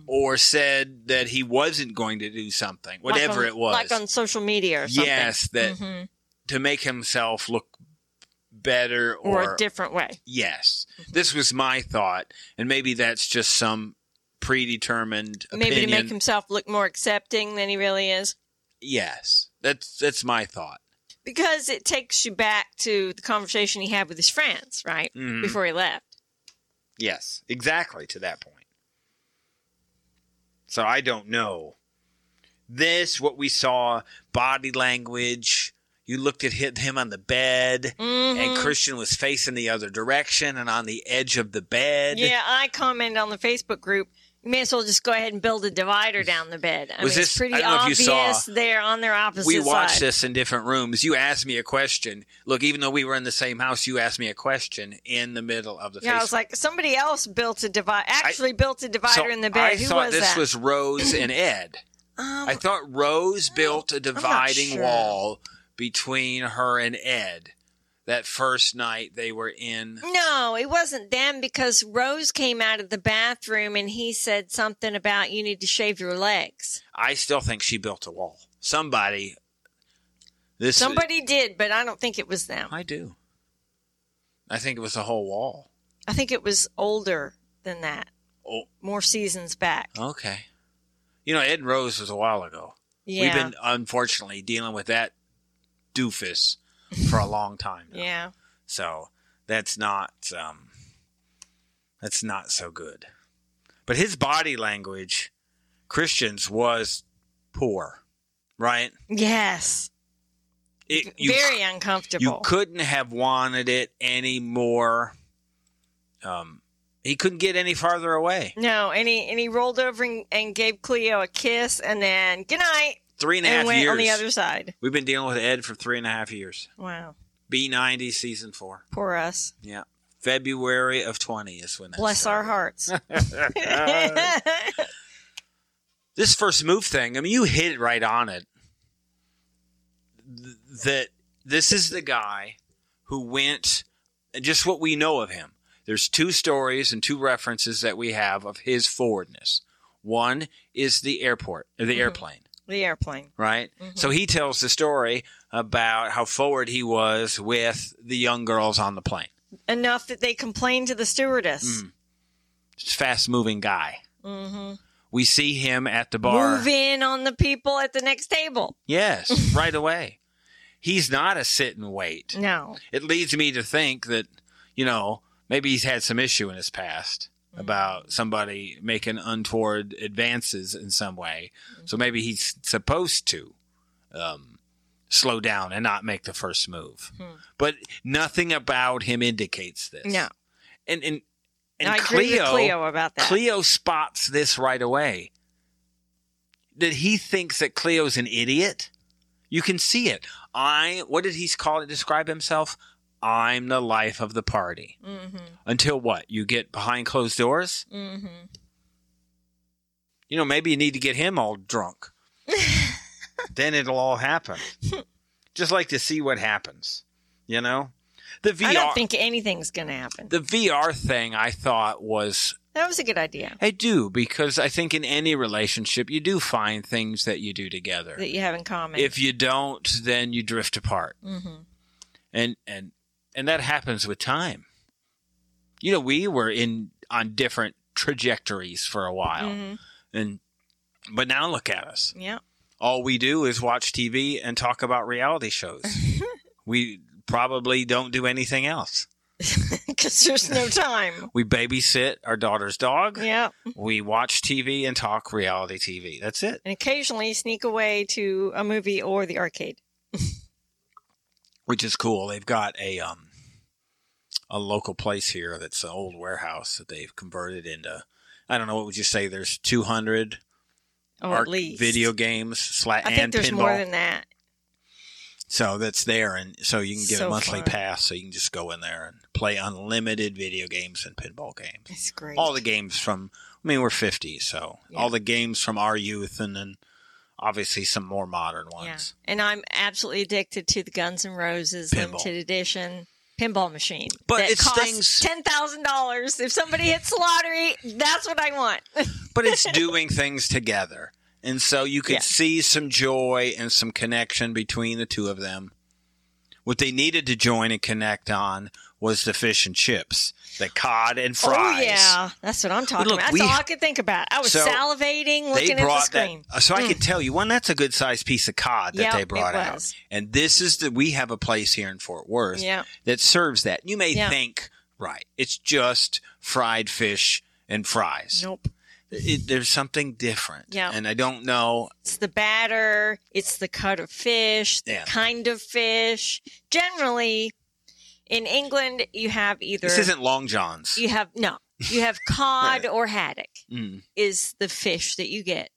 or said that he wasn't going to do something, whatever Like on- it was. like on social media or something. yes, that Mhm. to make himself look better or, or, a different way. yes. This was my thought, and maybe that's just some predetermined Maybe to make himself look more accepting than he really is. yes, that's that's my thought. Because it takes you back to the conversation he had with his friends, right? Mhm. Before he left. Yes, exactly to that point. So I don't know. This, what we saw, body language. You looked at him on the bed, and Mhm. Christian was facing the other direction and on the edge of the bed. Yeah, I commented on the Facebook group. You may as well just go ahead and build a divider down the bed. I Was mean, this- it's pretty I don't know obvious they're on their opposite we watched side. this in different rooms. You asked me a question. Look, even though we were in the same house, you asked me a question in the middle of the Yeah, I was like, somebody else built a divider. Actually, built a divider So in the bed. I Who thought was this that? was Rose and Ed. um, I thought Rose built a dividing sure. wall between her and Ed that first night they were in. no, it wasn't them because Rose came out of the bathroom and he said something about you need to shave your legs. I still think she built a wall. Somebody. This Somebody did, but I don't think it was them. I do. I think it was a whole wall. I think it was older than that, Oh, more seasons back. okay. You know, Ed and Rose was a while ago. Yeah. We've been unfortunately dealing with that doofus for a long time now. yeah. So that's not um, that's not so good. But his body language, Christians was poor, right? Yes. It, you, Very uncomfortable. you couldn't have wanted it any more. Um, he couldn't get any farther away. no, and he and he rolled over and, and gave Cleo a kiss, and then good night, Three and a and half went years. on the other side. We've been dealing with Ed for three and a half years. Wow, B ninety season four. poor us. Yeah, February of twenty is when that. Bless our hearts. this first move thing, I mean, you hit it right on it. Th- That this is the guy who went, just what we know of him. There's two stories and two references that we have of his forwardness. One is the airport, or the mm-hmm. airplane, the airplane. right? So he tells the story about how forward he was with the young girls on the plane. Enough that they complained to the stewardess. Just fast moving guy. Mm-hmm. We see him at the bar. Move in on the people at the next table. Yes, right away. He's not a sit and wait. No. It leads me to think that, you know, maybe he's had some issue in his past about somebody making untoward advances in some way. So maybe he's supposed to um, slow down and not make the first move. But nothing about him indicates this. No. And and and agree Cleo, Cleo about that. Cleo spots this right away. That he thinks that Cleo's an idiot. You can see it. I what did he call it? Describe himself? I'm the life of the party. mm-hmm. Until what? You get behind closed doors? Mm-hmm. You know, maybe you need to get him all drunk. then it'll all happen. Just like to see what happens. You know? The VR I don't think anything's going to happen. the VR thing I thought was that was a good idea I do because I think in any relationship you do find things that you do together. that you have in common. If you don't, then you drift apart. mm-hmm. And and and that happens with time. You know, we were in on different trajectories for a while. hmm And but now look at us. Yeah. All we do is watch TV and talk about reality shows. we probably don't do anything else. Because there's no time. We babysit our daughter's dog. yeah. We watch TV and talk reality TV. That's it. And occasionally sneak away to a movie or the arcade. Which is cool. They've got a um a local place here that's an old warehouse that they've converted into I don't know what would you say there's 200 Oh, at least. video games slat I think there's pinball. more than that. so that's there and so you can get a monthly fun. pass so you can just go in there and play unlimited video games and pinball games. It's great. All the games from I mean we're 50 so Yeah. all the games from our youth and then obviously some more modern ones. yeah. And I'm absolutely addicted to the Guns N' Roses Pinball. limited edition pinball machine. But that it costs stings- ten thousand dollars. If somebody hits the lottery, that's what I want. but it's doing things together. And so you could Yeah. see some joy and some connection between the two of them. What they needed to join and connect on was the fish and chips, the cod and oh, fries. Oh yeah, that's what I'm talking look, about. That's we- all I could think about. I was So, salivating looking at the screen. that, so I could mm. tell you one. That's a good sized piece of cod that Yeah, they brought out, and this is the. We have a place here in Fort Worth Yeah. that serves that. You may Yeah. think, right? It's just fried fish and fries. Nope. It, there's something different, Yeah. and I don't know. It's the batter. It's the cut of fish. The Yeah. kind of fish. Generally, in England, you have either This isn't Long John's. you have no You have cod or haddock Mm. is the fish that you get.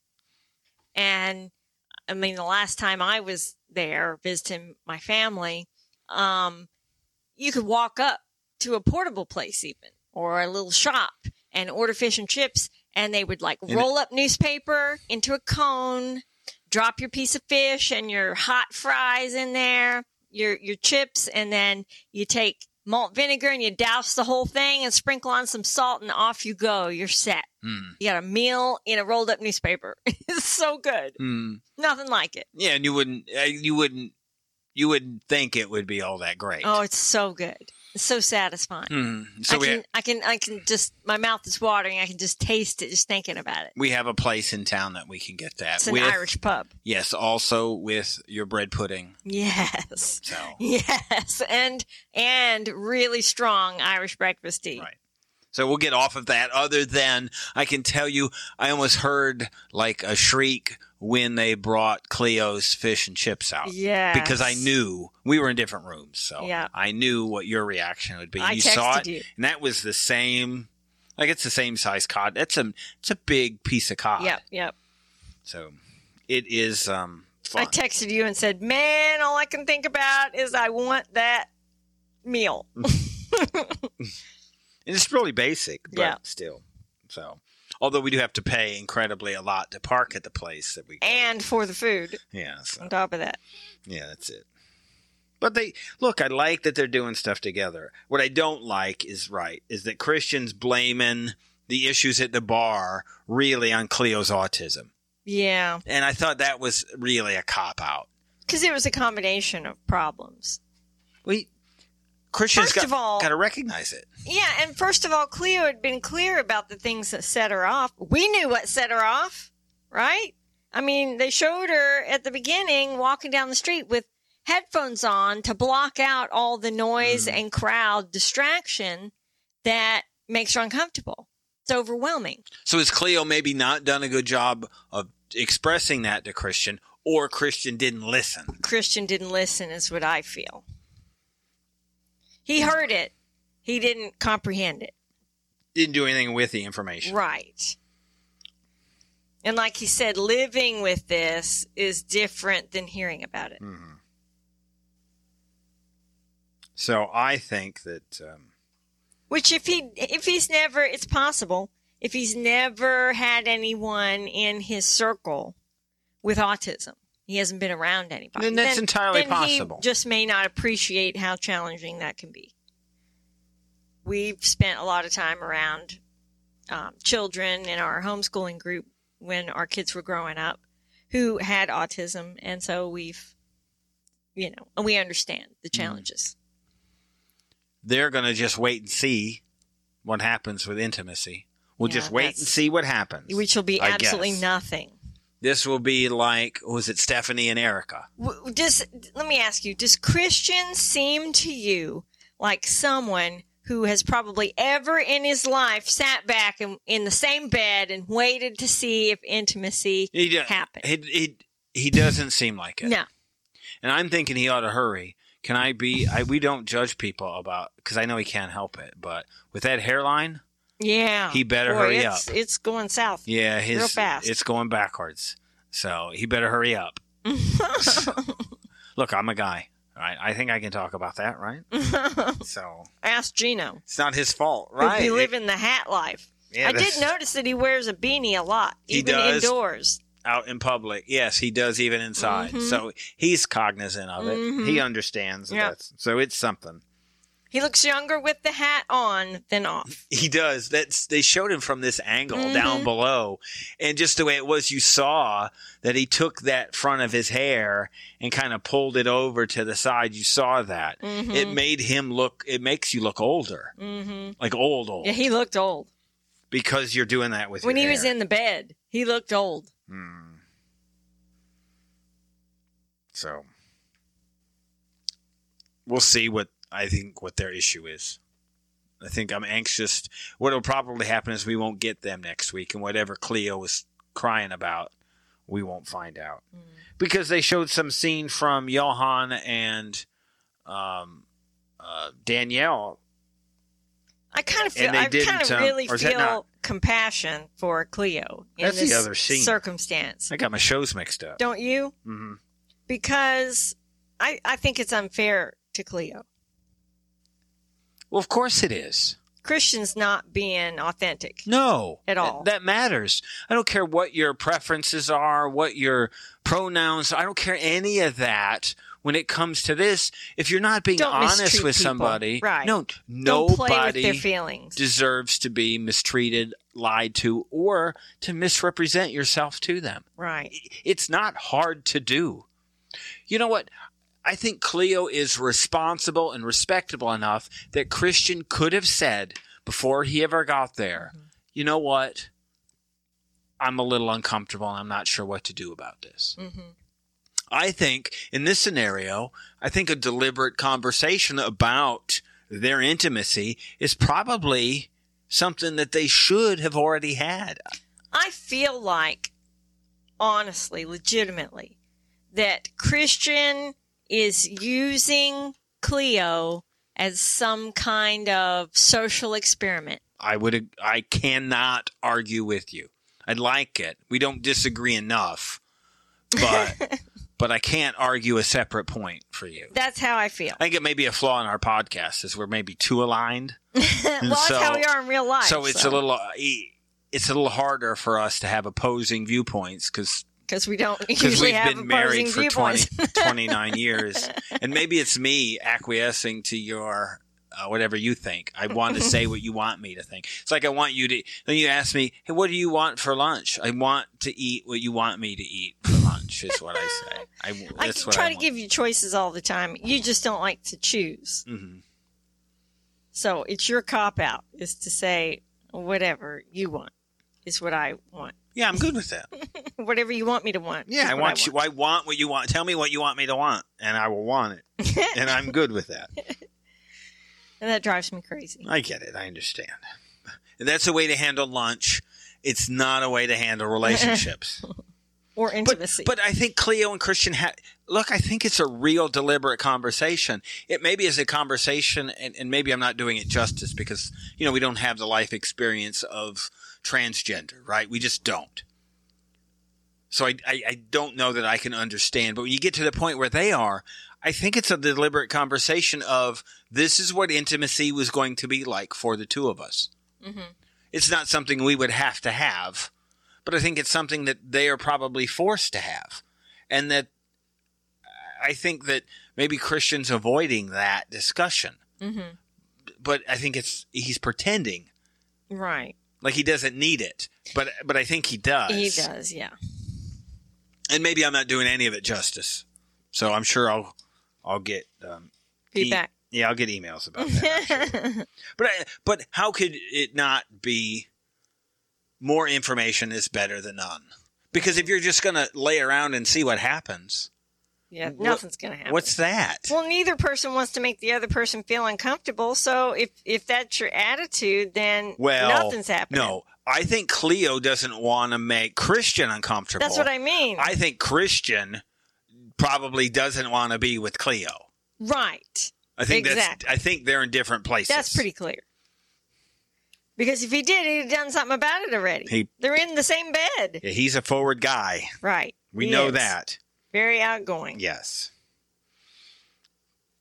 And I mean, the last time I was there visiting my family, um, you could walk up to a portable place even or a little shop and order fish and chips and they would like roll up newspaper into a cone, drop your piece of fish and your hot fries in there, your your chips, and then you take malt vinegar and you douse the whole thing and sprinkle on some salt and off you go. You're set. Mm. You got a meal in a rolled up newspaper. it's so good. Mm. Nothing like it. Yeah, and you wouldn't, uh, you wouldn't, you wouldn't think it would be all that great. Oh, it's so good. It's so satisfying. Mm. So I can, I can, I can just, my mouth is watering. I can just taste it just thinking about it. we have a place in town that we can get that It's an with. Irish pub. Yes, also with your bread pudding. Yes. So Yes. And, and really strong Irish breakfast tea. Right. So we'll get off of that. Other than I can tell you, I almost heard like a shriek when they brought Cleo's fish and chips out. Yes. Because I knew we were in different rooms, so Yeah. I knew what your reaction would be. I you saw it, you. and that was the same. Like it's the same size cod. That's a it's a big piece of cod. Yep. Yep. So it is um fun. I texted you and said, man, all I can think about is I want that meal. And it's really basic, but Yeah. still. So, although we do have to pay incredibly a lot to park at the place that we go. and for the food yeah, so, on top of that. yeah, that's it. But they look. I like that they're doing stuff together. What I don't like is right is that Christians blaming the issues at the bar really on Cleo's autism, Yeah. and I thought that was really a cop out. Because it was a combination of problems. We Christians First got, of all- got to recognize it. Yeah, and first of all, Cleo had been clear about the things that set her off. We knew what set her off, right? I mean, they showed her at the beginning walking down the street with headphones on to block out all the noise mm. and crowd distraction that makes her uncomfortable. It's overwhelming. So has Cleo maybe not done a good job of expressing that to Christian, or Christian didn't listen? Christian didn't listen, is what I feel. He heard it, he didn't comprehend it. Didn't do anything with the information. Right. And like he said, living with this is different than hearing about it. So I think that um, Which if he if he's never it's possible, if he's never had anyone in his circle with autism, he hasn't been around anybody. Then that's entirely then possible. He just may not appreciate how challenging that can be. We've spent a lot of time around um, children in our homeschooling group when our kids were growing up who had autism, and so we've, you know, and we understand the Mm-hmm. challenges. they're going to just wait and see what happens with intimacy. We'll Yeah, just wait and see what happens. Which will be I absolutely guess. nothing. This will be like was it Stephanie and Erica? Does let me ask you: Does Christian seem to you like someone who has probably ever in his life sat back in, in the same bed and waited to see if intimacy He happened? He, he he doesn't seem like it. No, And I'm thinking he ought to hurry. Can I be? I, we don't judge people about because I know he can't help it. But with that hairline, yeah, He better Boy, hurry it's, It's going south. yeah, his Real fast. it's going backwards. So he better hurry up. Look, I'm a guy. Right? I think I can talk about that, right? So Ask Gino. it's not his fault, right? be living the hat life. Yeah, I did notice that he wears a beanie a lot, He even does. indoors. out in public. Yes, he does even inside. Mhm. So he's cognizant of it. Mhm. He understands that that's so it's something. He looks younger with the hat on than off. He does. That's they showed him from this angle down Mhm. below, and just the way it was, you saw that he took that front of his hair and kind of pulled it over to the side. You saw that. Mhm. It made him look. It makes you look older, hmm like old, old, Yeah, he looked old because you're doing that with when he was in the bed. He looked old. Hmm. So we'll see what I think what their issue is. I think I'm anxious. What will probably happen is we won't get them next week, and whatever Cleo was crying about, we won't find out because they showed some scene from Yohan and um, uh, Danielle. I kind of feel. I kind of um, really or is that feel not- compassion for Cleo in That's the this other scene. circumstance. I got my shows mixed up. Don't you? hmm Because I I think it's unfair to Cleo. Well, of course it is. Christian's not being authentic. No, At all. That, matters. I don't care what your preferences are, what your pronouns. I don't care any of that. When it comes to this, if you're not being Don't honest with people. somebody, Right. no, Don't play with their nobody deserves to be mistreated, lied to, or to misrepresent yourself to them. right. It's not hard to do. You know what? I think Cleo is responsible and respectable enough that Christian could have said before he ever got there, you know what? I'm a little uncomfortable and I'm not sure what to do about this. hmm I think in this scenario, I think a deliberate conversation about their intimacy is probably something that they should have already had. I feel like, honestly, legitimately, that Christian is using Cleo as some kind of social experiment. I would I cannot argue with you. I like it. We don't disagree enough. But but I can't argue a separate point for you. That's how I feel. I think it may be a flaw in our podcast is we're maybe too aligned. well, that's so- how we are in real life. so it's a little it's a little harder for us to have opposing viewpoints because because we don't because we've been married for 20, 29 years and maybe it's me acquiescing to your uh, whatever you think i want to say what you want me to think it's like i want you to then you ask me hey what do you want for lunch i want to eat what you want me to eat for lunch is what i say I, I try I to give you choices all the time. You just don't like to choose. Mhm. So it's your cop out is to say whatever you want is what I want. Yeah i'm good with that whatever you want me to want. yeah is i want you i want what you want tell me what you want me to want and i will want it and i'm good with that and that drives me crazy. I get it. I understand. And that's a way to handle lunch. It's not a way to handle relationships. Or but, intimacy. but I think Cleo and Christian had look. I think it's a real deliberate conversation. It maybe is a conversation, and, and maybe I'm not doing it justice because you know we don't have the life experience of transgender, right? We just don't. So I, I, I don't know that I can understand. But when you get to the point where they are, I think it's a deliberate conversation of this is what intimacy was going to be like for the two of us. Mhm. It's not something we would have to have, but I think it's something that they are probably forced to have. And that I think that maybe Christian's avoiding that discussion. Mhm. But I think it's he's pretending Right. Like he doesn't need it. But but I think he does. He does, yeah. And maybe I'm not doing any of it justice. So I'm sure I'll I'll get um, e- Feedback. yeah, I'll get emails about that. Sure. But I, but how could it not be more information is better than none? Because if you're just going to lay around and see what happens, yeah, nothing's going to happen. what's that? well, neither person wants to make the other person feel uncomfortable. So if if that's your attitude, then Well, nothing's happening. No, I think Cleo doesn't want to make Christian uncomfortable. That's what I mean. I think Christian probably doesn't want to be with Cleo. right. I think Exactly. that's I think they're in different places. That's pretty clear. Because if he did, he'd have done something about it already. He- They're in the same bed. Yeah, he's a forward guy. Right. We He know is. that. Very outgoing. Yes.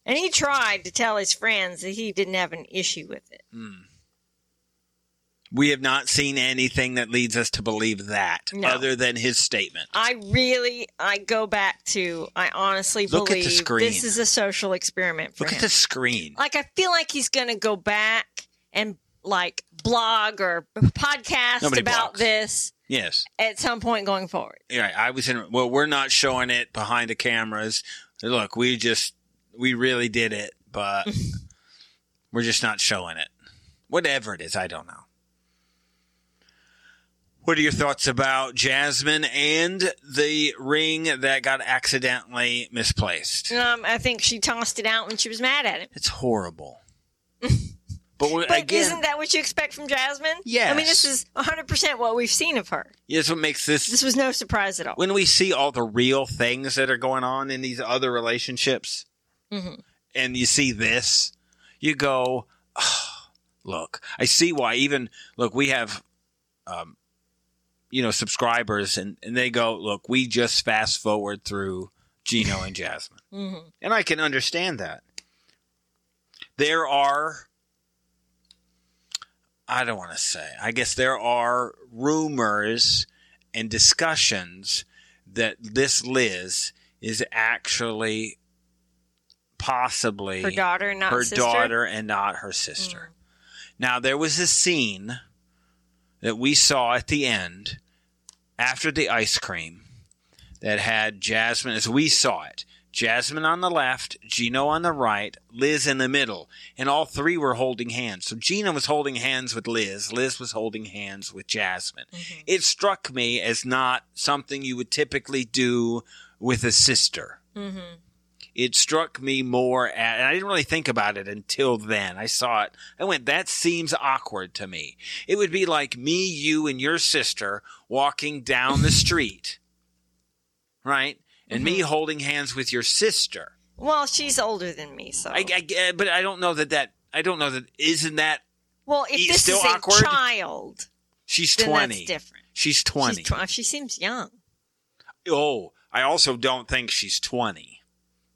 And he tried to tell his friends that he didn't have an issue with it. Hmm. We have not seen anything that leads us to believe that No. other than his statement. I really, I go back to, I honestly Look believe this is a social experiment for Look him. at the screen. like, I feel like he's going to go back and like blog or podcast Nobody about blogs. this Yes. at some point going forward. Yeah, I was in. Well, we're not showing it behind the cameras. Look, we just we really did it, but we're just not showing it. Whatever it is, I don't know. What are your thoughts about Jasmine and the ring that got accidentally misplaced? Um, I think she tossed it out when she was mad at him. It's horrible. but But again, isn't that what you expect from Jasmine? Yeah. I mean, this is 100% what we've seen of her. yes, what makes this This was no surprise at all. when we see all the real things that are going on in these other relationships Mhm. and you see this you go "Oh, look. I see why. Even look, we have, um, you know, subscribers, and and they go, look, we just fast forward through Gino and Jasmine, Mm-hmm. and I can understand that. There are. I don't want to say. I guess there are rumors and discussions that this Liz is actually possibly Her daughter, not her sister. Mm. daughter and not her sister. Now there was a scene that we saw at the end after the ice cream that had Jasmine as we saw it. Jasmine on the left, Gino on the right, Liz in the middle, and all three were holding hands. So Gino was holding hands with Liz, Liz was holding hands with Jasmine. Mhm. It struck me as not something you would typically do with a sister Mhm. it struck me more at, and I didn't really think about it until then. I saw it. I went, that seems awkward to me. It would be like me, you, and your sister walking down the street, right? And me mm-hmm. holding hands with your sister. Well, she's older than me, so. I, I, uh, but I don't know that that, I don't know that, isn't that, well, if this still is a awkward? child, she's then 20. that's different. She's 20. She's tw- she seems young. oh, I also don't think she's 20.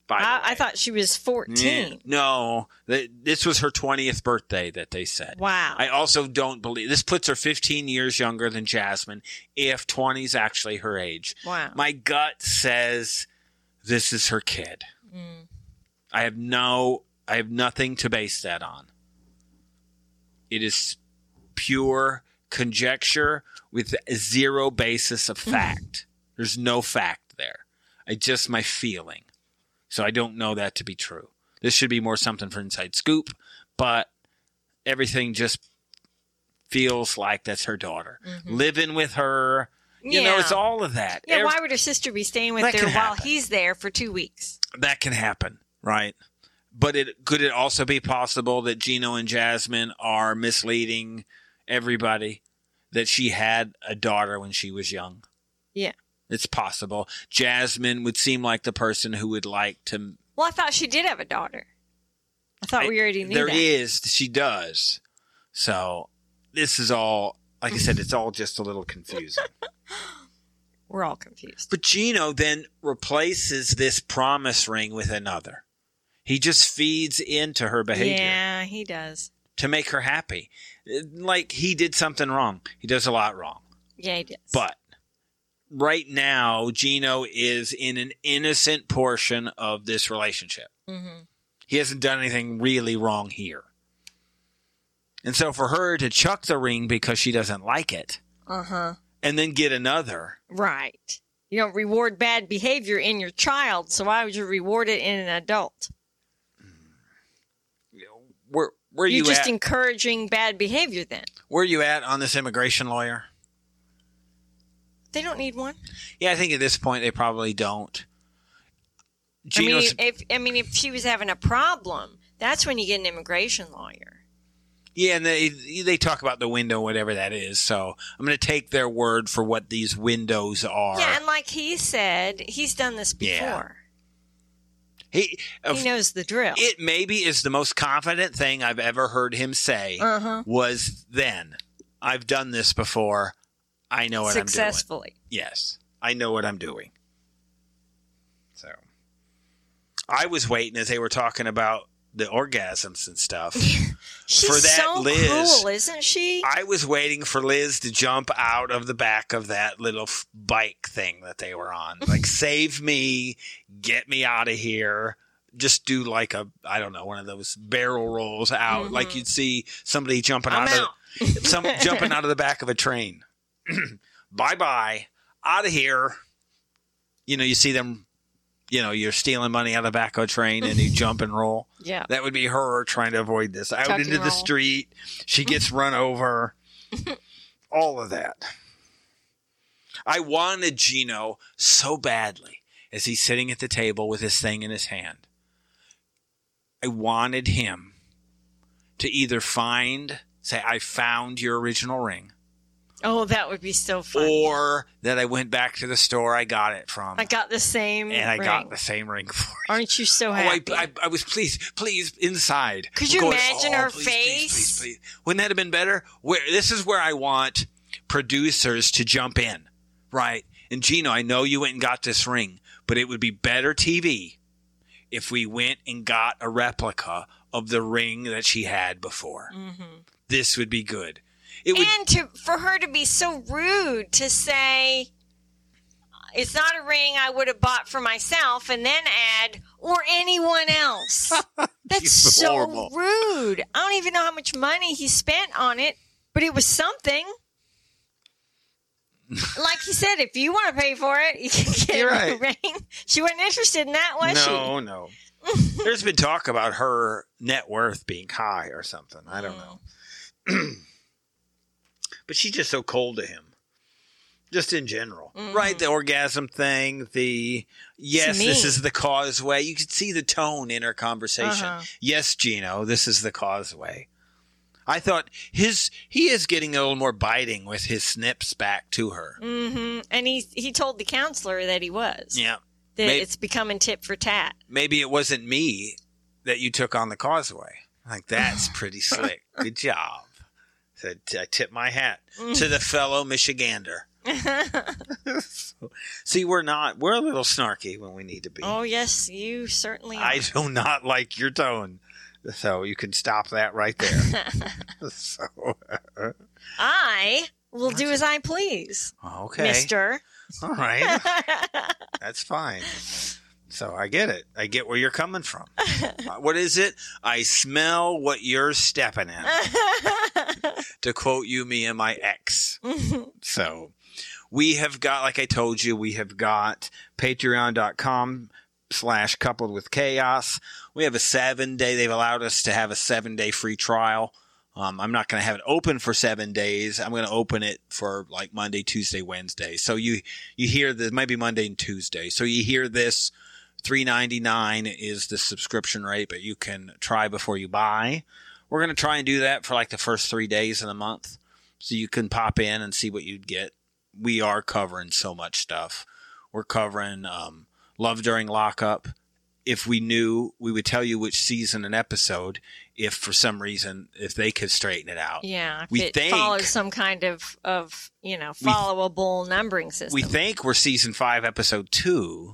I. I thought she was 14. Yeah. No, th- this was her 20th birthday that they said. Wow. I also don't believe this puts her 15 years younger than Jasmin if 20 is actually her age. wow. My gut says this is her kid. Mm. I have no I have nothing to base that on. It is pure conjecture with zero basis of fact. There's no fact there. I just my feeling. So I don't know that to be true. This should be more something for Inside Scoop, but everything just feels like that's her daughter. Mm-hmm. Living with her. You know, it's all of that. Yeah, Ev- why would her sister be staying with That her while happen. he's there for two weeks? that can happen, right? But it could it also be possible that Gino and Jasmin are misleading everybody that she had a daughter when she was young. Yeah. It's possible. Jasmin would seem like the person who would like to Well, I thought she did have a daughter. I thought we already knew There that. is, she does. So this is all like I said, it's all just a little confusing. We're all confused. But Gino then replaces this promise ring with another. He just feeds into her behavior. Yeah, he does. to make her happy. Like he did something wrong. He does a lot wrong. Yeah, he does. But right now, Gino is in an innocent portion of this relationship. hmm He hasn't done anything really wrong here. And so for her to chuck the ring because she doesn't like it uh huh. and then get another, Right. You don't reward bad behavior in your child, so why would you reward it in an adult? where where You're you just at? encouraging bad behavior then. where are you at on this immigration lawyer? They don't need one. Yeah, I think at this point they probably don't. I mean, if I mean, if she was having a problem, that's when you get an immigration lawyer. Yeah, and they they talk about the window, whatever that is. So I'm going to take their word for what these windows are. Yeah, and like he said, he's done this Yeah. before. he, He knows the drill. it maybe is the most confident thing I've ever heard him say. Uh huh. Was then I've done this before. I know what I'm doing. Successfully. Yes, I know what I'm doing. So I was waiting as they were talking about the orgasms and stuff. She's For that so Liz- cruel, isn't she? I was waiting for Liz to jump out of the back of that little f- bike thing that they were on. Like, save me, get me out of here. Just do like a, I don't know, one of those barrel rolls out, Mhm. like you'd see somebody jumping out, out. of some jumping out of the back of a train. Bye bye, out of here. You know, you see them. You know, you're stealing money out of the back of a train and you jump and roll. Yeah. That would be her trying to avoid this. Out Tuck into the street. She gets run over. All of that. I wanted Gino so badly as he's sitting at the table with his thing in his hand. I wanted him to either find, say, I found your original ring, Oh, that would be so fun. or that I went back to the store I got it from, I got the same and I ring. got the same ring for it. Aren't you so Oh, I, happy? I, I was pleased, please, inside. Could you Going, imagine "Oh, her please, face?" please, please." Wouldn't that have been better? Where this is where I want producers to jump in, right? And Gino, I know you went and got this ring, but it would be better TV if we went and got a replica of the ring that she had before. Mhm. This would be good. It would. And to for her to be so rude to say it's not a ring I would have bought for myself and then add or anyone else. That's so horrible. rude. I don't even know how much money he spent on it, but it was something. like he said, if you want to pay for it, you can get You're a right. ring. She wasn't interested in that, was she? no, no. There's been talk about her net worth being high or something. I don't mm. know. but she's just so cold to him. Just in general. Right? The orgasm thing, the yes, this is the causeway. You could see the tone in her conversation. Uh-huh. Yes, Gino, this is the causeway. I thought his he is getting a little more biting with his snips back to her. hmm And he he told the counselor that he was. Yeah. That May- it's becoming tit for tat. maybe it wasn't me that you took on the causeway. Like that's pretty slick. Good job. I tip my hat mm. to the fellow Michigander. See, we're not. We're a little snarky when we need to be. Oh yes, you certainly are. I do not like your tone, so you can stop that right there. so, uh, I will do as I please, okay, Mister. all right, that's fine. So I get it. I get where you're coming from. Uh, what is it? I smell what you're stepping in. to quote you, me, and my ex. so we have got, like I told you, we have got patreon.com slash coupled with chaos. We have a seven day, they've allowed us to have a seven day free trial. Um, I'm not going to have it open for seven days. I'm going to open it for like Monday, Tuesday, Wednesday. So you, you hear this, maybe Monday and Tuesday. So you hear this, 399 is the subscription rate, but you can try before you buy. We're going to try and do that for like the first three days of the month. So you can pop in and see what you'd get. We are covering so much stuff. We're covering um, Love During Lockup. If we knew, we would tell you which season and episode. If for some reason, if they could straighten it out, Yeah, We it think- follows some kind of of you know followable numbering system. we think we're season five, episode two,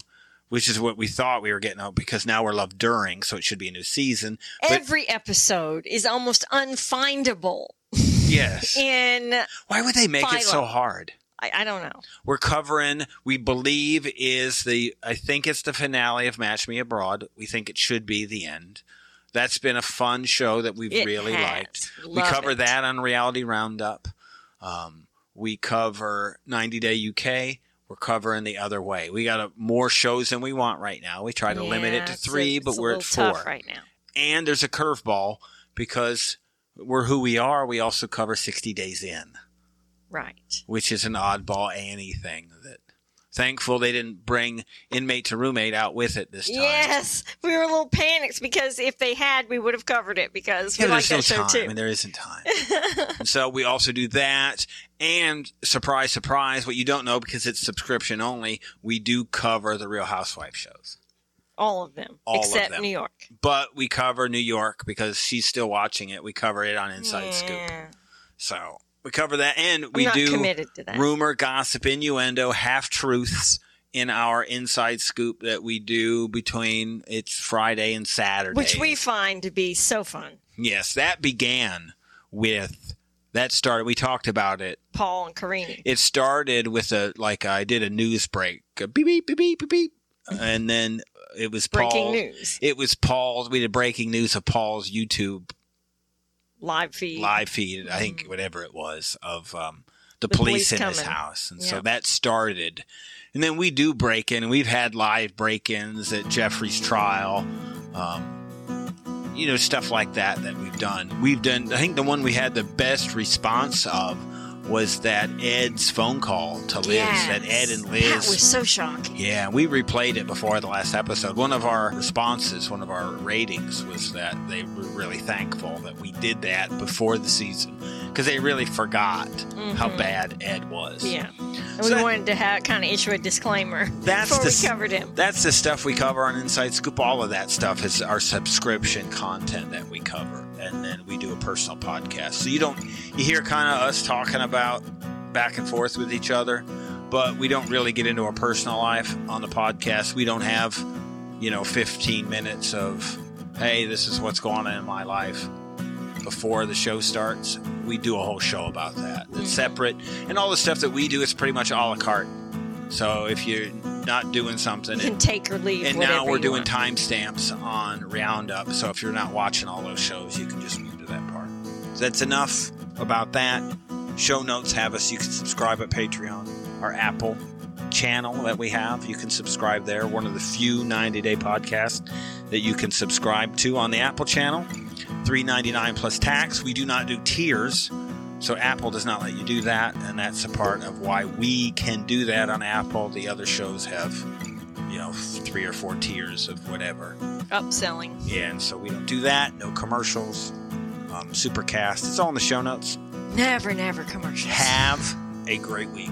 which is what we thought we were getting out because now we're Love During, so it should be a new season. But Every episode is almost unfindable yes, in why would they make it so hard? I, I don't know. we're covering we believe is the i think it's the finale of match me abroad we think it should be the end that's been a fun show that we've It really has. liked we cover it. that on reality roundup um, we cover 90 day uk we're covering the other way. We got a, more shows than we want right now. We try to limit it Yeah, to a- three it's but we're at four. right now. and there's a curveball because we're who we are. We also cover 60 days in. Right. which is an oddball Annie thing that thankful they didn't bring inmate to roommate out with it this time. Yes, we were a little panicked because if they had, we would have covered it because Yeah, we like that no show time, too. and there isn't time. So we also do that, and surprise, surprise, what you don't know because it's subscription only, we do cover the Real Housewife shows. All of them, All of except them. New York. But we cover New York because she's still watching it. We cover it on Inside Scoop. So we cover that, and we do committed to that. rumor, gossip, innuendo, half truths in our inside scoop that we do between it's Friday and Saturday. which we find to be so fun. yes, that began with that started. We talked about it. Paul and Karine. It started with a like I did a news break, a beep beep beep beep beep, beep and then it was Breaking Paul. news. It was Paul's. We did breaking news of Paul's YouTube Live feed. live feed, I think whatever it was, of um, the, The police, police in his house. And so that started. And then we do break in, we've had live break ins at Jeffrey's trial. Um, you know, stuff like that that we've done. We've done, I think the one we had the best response of was that Ed's phone call to Liz, Yes. that Ed and Liz. That was so shocking. Yeah, we replayed it before the last episode. One of our responses, one of our ratings was that they were really thankful that we did that before the season because they really forgot how bad Ed was. Mm-hmm. Yeah. And So we that- wanted to have, kind of issue a disclaimer That's before the we covered him. That's the stuff we cover on Inside Scoop. All of that stuff is our subscription content that we cover, and then we do a personal podcast. So you don't you hear kind of us talking about back and forth with each other, but we don't really get into our personal life on the podcast. We don't have you know 15 minutes of hey, this is what's going on in my life before the show starts. We do a whole show about that. It's Mhm. separate, and all the stuff that we do is pretty much a la carte. So if you're not doing something, You can take or leave. and now we're doing timestamps on Roundup. So if you're not watching all those shows, you can just move to that part. So that's enough about that. Show notes have us. You can subscribe at Patreon, our Apple channel that we have. You can subscribe there. One of the few 90 day podcasts that you can subscribe to on the Apple channel. $3.99 plus tax. We do not do tiers. So Apple does not let you do that, and that's a part of why we can do that on Apple. The other shows have, you know, three or four tiers of whatever. upselling. Yeah, and so we don't do that. No commercials. Um, Supercast. It's all in the show notes. Never, never commercials. Have a great week.